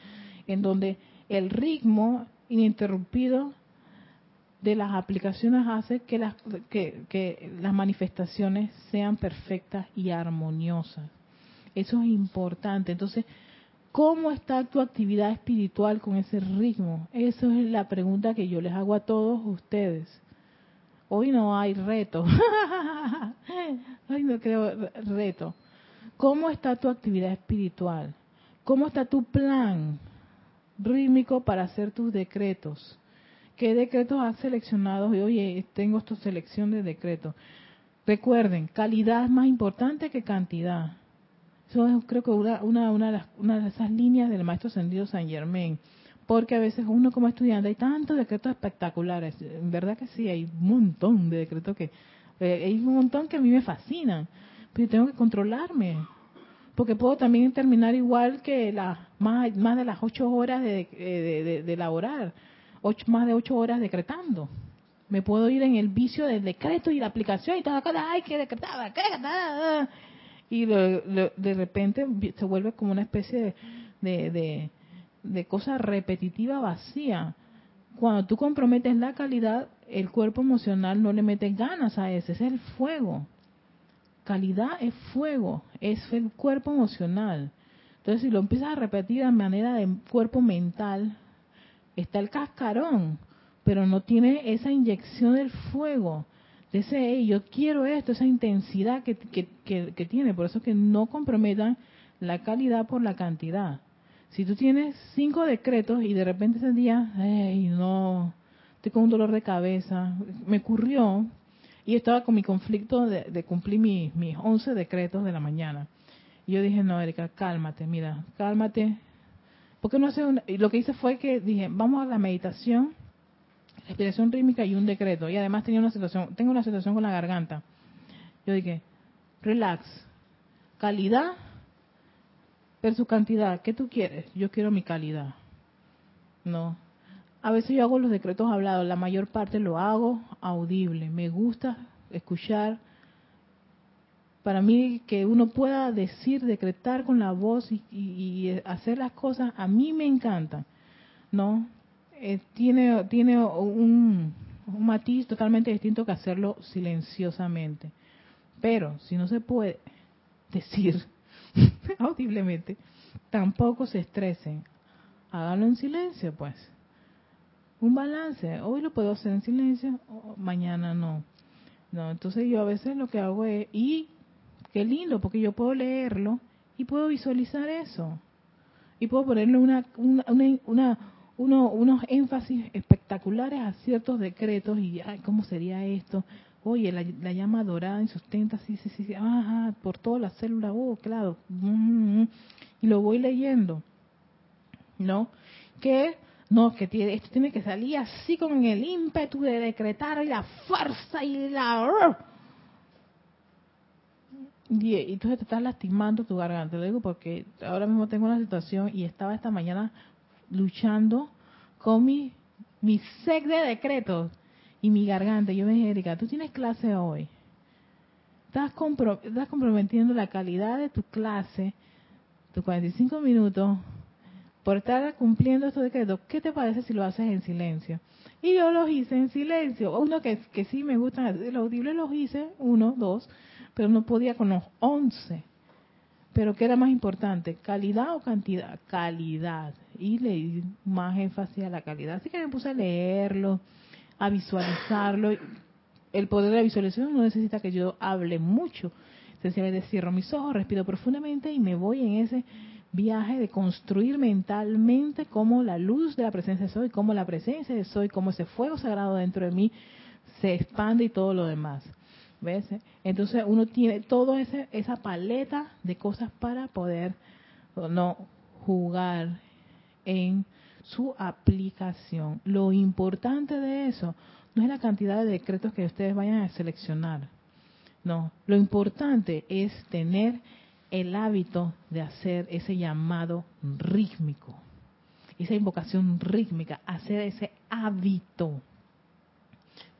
en donde el ritmo ininterrumpido de las aplicaciones hace que las, que, las manifestaciones sean perfectas y armoniosas. Eso es importante. Entonces, ¿Cómo está tu actividad espiritual con ese ritmo? Esa es la pregunta que yo les hago a todos ustedes. Hoy no hay reto. Hoy no creo reto. ¿Cómo está tu actividad espiritual? ¿Cómo está tu plan rítmico para hacer tus decretos? ¿Qué decretos has seleccionado? Y oye, tengo esta selección de decretos. Recuerden, calidad es más importante que cantidad. Eso es creo que una, una, una, de las- una de esas líneas del maestro ascendido San Germain. Porque a veces uno como estudiante hay tantos decretos espectaculares. En verdad que sí, hay un montón de decretos que... eh, hay un montón que a mí me fascinan. Pero yo tengo que controlarme. Porque puedo también terminar igual que las más, de las ocho horas de, de, de- de elaborar. Ocho, más de ocho horas decretando. Me puedo ir en el vicio del decreto y la aplicación y toda la cosa. ¡Ay, que decretar! decretar! Y lo- de repente se vuelve como una especie de, de cosa repetitiva vacía. Cuando tú comprometes la calidad, el cuerpo emocional no le mete ganas a ese. Ese es el fuego. Calidad es fuego, es el cuerpo emocional. Entonces, si lo empiezas a repetir de manera de cuerpo mental, está el cascarón, pero no tiene esa inyección del fuego, de ese, "Hey, yo quiero esto, esa intensidad que, que, que- que tiene. Por eso que no comprometan la calidad por la cantidad. Si tú tienes cinco decretos y de repente ese día, hey, no, estoy con un dolor de cabeza, me ocurrió, y estaba con mi conflicto de, de cumplir mi- mis 11 decretos de la mañana. Y yo dije, no, Erika, cálmate, mira, cálmate. ¿Por qué no hace una? Y lo que hice fue que dije, vamos a la meditación, respiración rítmica y un decreto. Y además tenía una situación, tengo una situación con la garganta. Yo dije, relax, calidad versus cantidad. ¿Qué tú quieres? Yo quiero mi calidad. No. A veces yo hago los decretos hablados, la mayor parte lo hago audible. Me gusta escuchar. Para mí que uno pueda decir, decretar con la voz y, y- y hacer las cosas, a mí me encanta. ¿No? Eh, tiene tiene un, un matiz totalmente distinto que hacerlo silenciosamente. Pero si no se puede decir audiblemente, tampoco se estresen. Háganlo en silencio, pues. Un balance. Hoy lo puedo hacer en silencio, mañana no. No, entonces yo a veces lo que hago es, y qué lindo, porque yo puedo leerlo y puedo visualizar eso. Y puedo ponerle una, una, una- una- uno- unos énfasis espectaculares a ciertos decretos y, ay, ¿cómo sería esto? Oye, la, la llama dorada y sustenta, sí, sí, sí, sí, ajá, por todas las células, oh, claro, mm, mm, y lo voy leyendo, ¿no? Que, no, que tiene, esto tiene que salir así con el ímpetu de decretar y la fuerza y la... Y, entonces te estás lastimando tu garganta, lo digo porque ahora mismo tengo una situación y estaba esta mañana luchando con mi, mi sec de decretos y mi garganta. Yo me dije, Erika, tú tienes clase hoy. Estás, compro- estás comprometiendo la calidad de tu clase, tus 45 minutos, por estar cumpliendo estos decretos. ¿Qué te parece si lo haces en silencio? Y yo los hice en silencio. Uno que, que sí me gustan, los audibles los hice, uno, dos, pero no podía con los 11. Pero ¿qué era más importante? ¿Calidad o cantidad? Calidad. Y le di más énfasis a la calidad. Así que me puse a leerlo, a visualizarlo. El poder de la visualización no necesita que yo hable mucho. Sencillamente cierro mis ojos, respiro profundamente y me voy en ese viaje de construir mentalmente cómo la luz de la presencia de soy, cómo la presencia de soy, cómo ese fuego sagrado dentro de mí se expande y todo lo demás. ¿Ves? Entonces uno tiene toda esa paleta de cosas para poder no jugar en su aplicación. Lo importante de eso no es la cantidad de decretos que ustedes vayan a seleccionar. No, lo importante es tener el hábito de hacer ese llamado rítmico, esa invocación rítmica, hacer ese hábito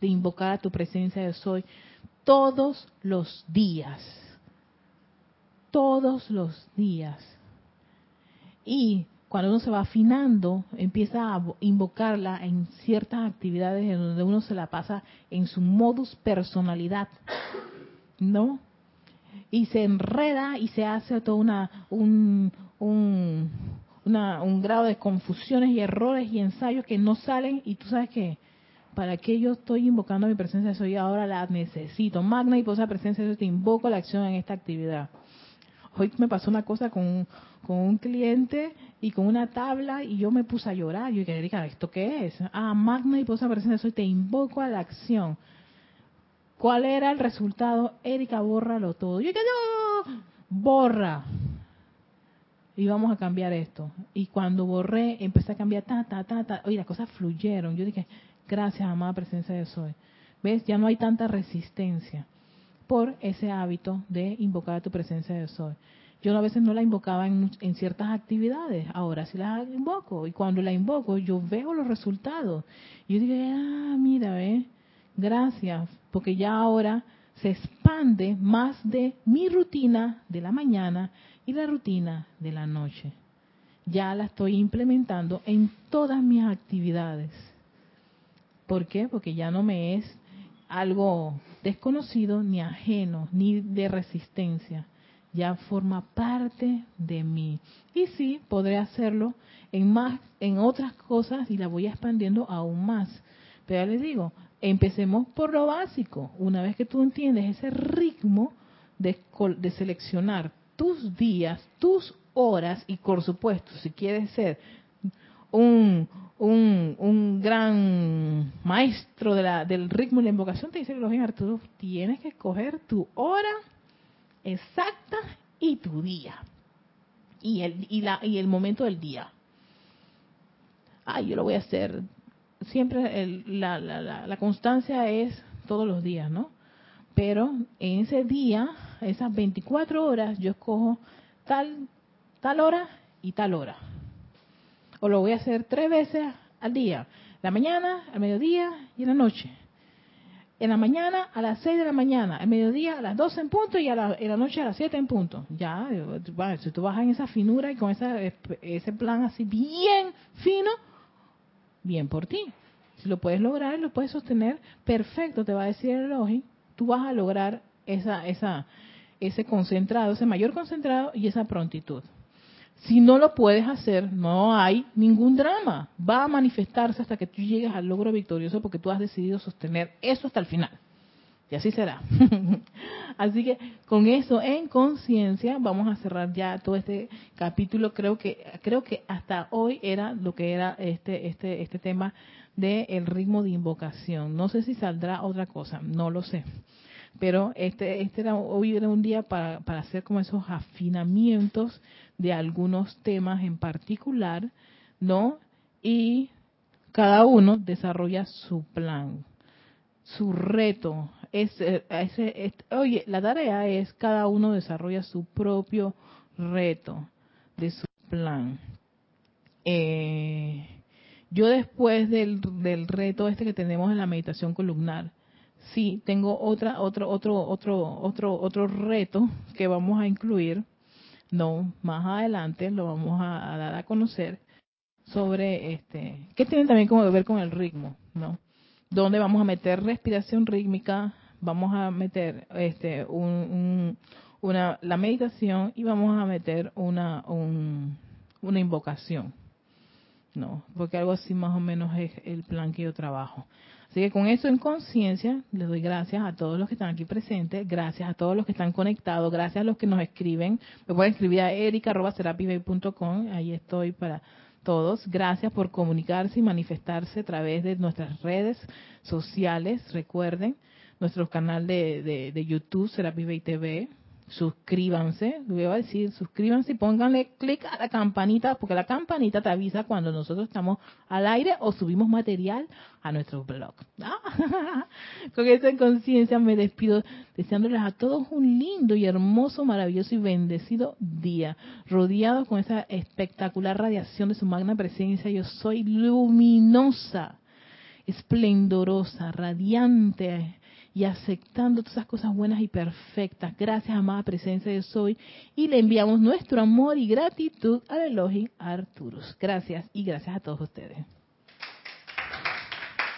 de invocar a tu presencia de soy todos los días. Todos los días. Y cuando uno se va afinando, empieza a invocarla en ciertas actividades en donde uno se la pasa en su modus personalidad, ¿no? Y se enreda y se hace todo una, un, un, un grado de confusiones y errores y ensayos que no salen y tú sabes que ¿Para qué yo estoy invocando mi presencia de soy? Ahora la necesito. Magna y posa presencia de soy, te invoco la acción en esta actividad. Hoy me pasó una cosa con, con un cliente y con una tabla y yo me puse a llorar. Yo dije, ¿esto qué es? Ah, magna y posa presencia de soy, te invoco a la acción. ¿Cuál era el resultado? Erika, bórralo todo. Yo dije, no, borra. y vamos a cambiar esto. Y cuando borré, empecé a cambiar, ta, ta, ta, ta. Oye, las cosas fluyeron. Yo dije, gracias, amada presencia de Soy. ¿Ves? Ya no hay tanta resistencia por ese hábito de invocar a tu presencia de Soy. Yo a veces no la invocaba en, en, ciertas actividades, ahora sí la invoco. Y cuando la invoco, yo veo los resultados. Y yo digo, ah, mira, gracias, porque ya ahora se expande más de mi rutina de la mañana y la rutina de la noche. Ya la estoy implementando en todas mis actividades. ¿Por qué? Porque ya no me es algo desconocido, ni ajeno, ni de resistencia. Ya forma parte de mí. Y sí, podré hacerlo en más, en otras cosas y la voy expandiendo aún más. Pero ya les digo, empecemos por lo básico. Una vez que tú entiendes ese ritmo de, de seleccionar tus días, tus horas y por supuesto, si quieres ser un, un, un gran maestro de la, del ritmo y la invocación, te dice los Arturo, tienes que escoger tu hora exacta y tu día. Y el, y, la, y el momento del día. Ah, yo lo voy a hacer. Siempre el, la, la, la constancia es todos los días, ¿no? Pero en ese día, esas 24 horas, yo escojo tal, tal hora y tal hora. O lo voy a hacer tres veces al día. La mañana, al mediodía y en la noche. En la mañana a las 6 de la mañana, al mediodía a las 12 en punto y a la, en la noche a las 7 en punto. Ya, si tú vas en esa finura y con esa, ese plan así bien fino, bien por ti. Si lo puedes lograr, lo puedes sostener, perfecto, te va a decir el elogio tú vas a lograr esa, esa, ese concentrado, ese mayor concentrado y esa prontitud. Si no lo puedes hacer, no hay ningún drama. Va a manifestarse hasta que tú llegues al logro victorioso porque tú has decidido sostener eso hasta el final. Y así será. así que con eso en conciencia vamos a cerrar ya todo este capítulo. Creo que creo que hasta hoy era lo que era este este este tema del el ritmo de invocación. No sé si saldrá otra cosa, no lo sé. Pero este, este era, hoy era un día para, para hacer como esos afinamientos de algunos temas en particular, ¿no? Y cada uno desarrolla su plan, su reto. Es, ese, oye, la tarea es cada uno desarrolla su propio reto de su plan. Eh, yo después del, del reto este que tenemos en la meditación columnar, sí tengo otra otro otro otro otro otro reto que vamos a incluir no más adelante lo vamos a, dar a conocer sobre este que tiene también como que ver con el ritmo no donde vamos a meter respiración rítmica vamos a meter este un, una la meditación y vamos a meter una un, una invocación no, porque algo así más o menos es el plan que yo trabajo. Así que con eso en conciencia, les doy gracias a todos los que están aquí presentes, gracias a todos los que están conectados, gracias a los que nos escriben. Me pueden escribir a erica.com, ahí estoy para todos. Gracias por comunicarse y manifestarse a través de nuestras redes sociales. Recuerden, nuestro canal de, de, de YouTube, Serapis Bay TV, suscríbanse, voy a decir, suscríbanse y pónganle clic a la campanita, porque la campanita te avisa cuando nosotros estamos al aire o subimos material a nuestro blog. Con esa conciencia me despido deseándoles a todos un lindo y hermoso, maravilloso y bendecido día, rodeado con esa espectacular radiación de su magna presencia. Yo soy luminosa, esplendorosa, radiante y aceptando todas esas cosas buenas y perfectas. Gracias, amada presencia de Soy. Y le enviamos nuestro amor y gratitud al Elohim Arturus. Gracias y gracias a todos ustedes.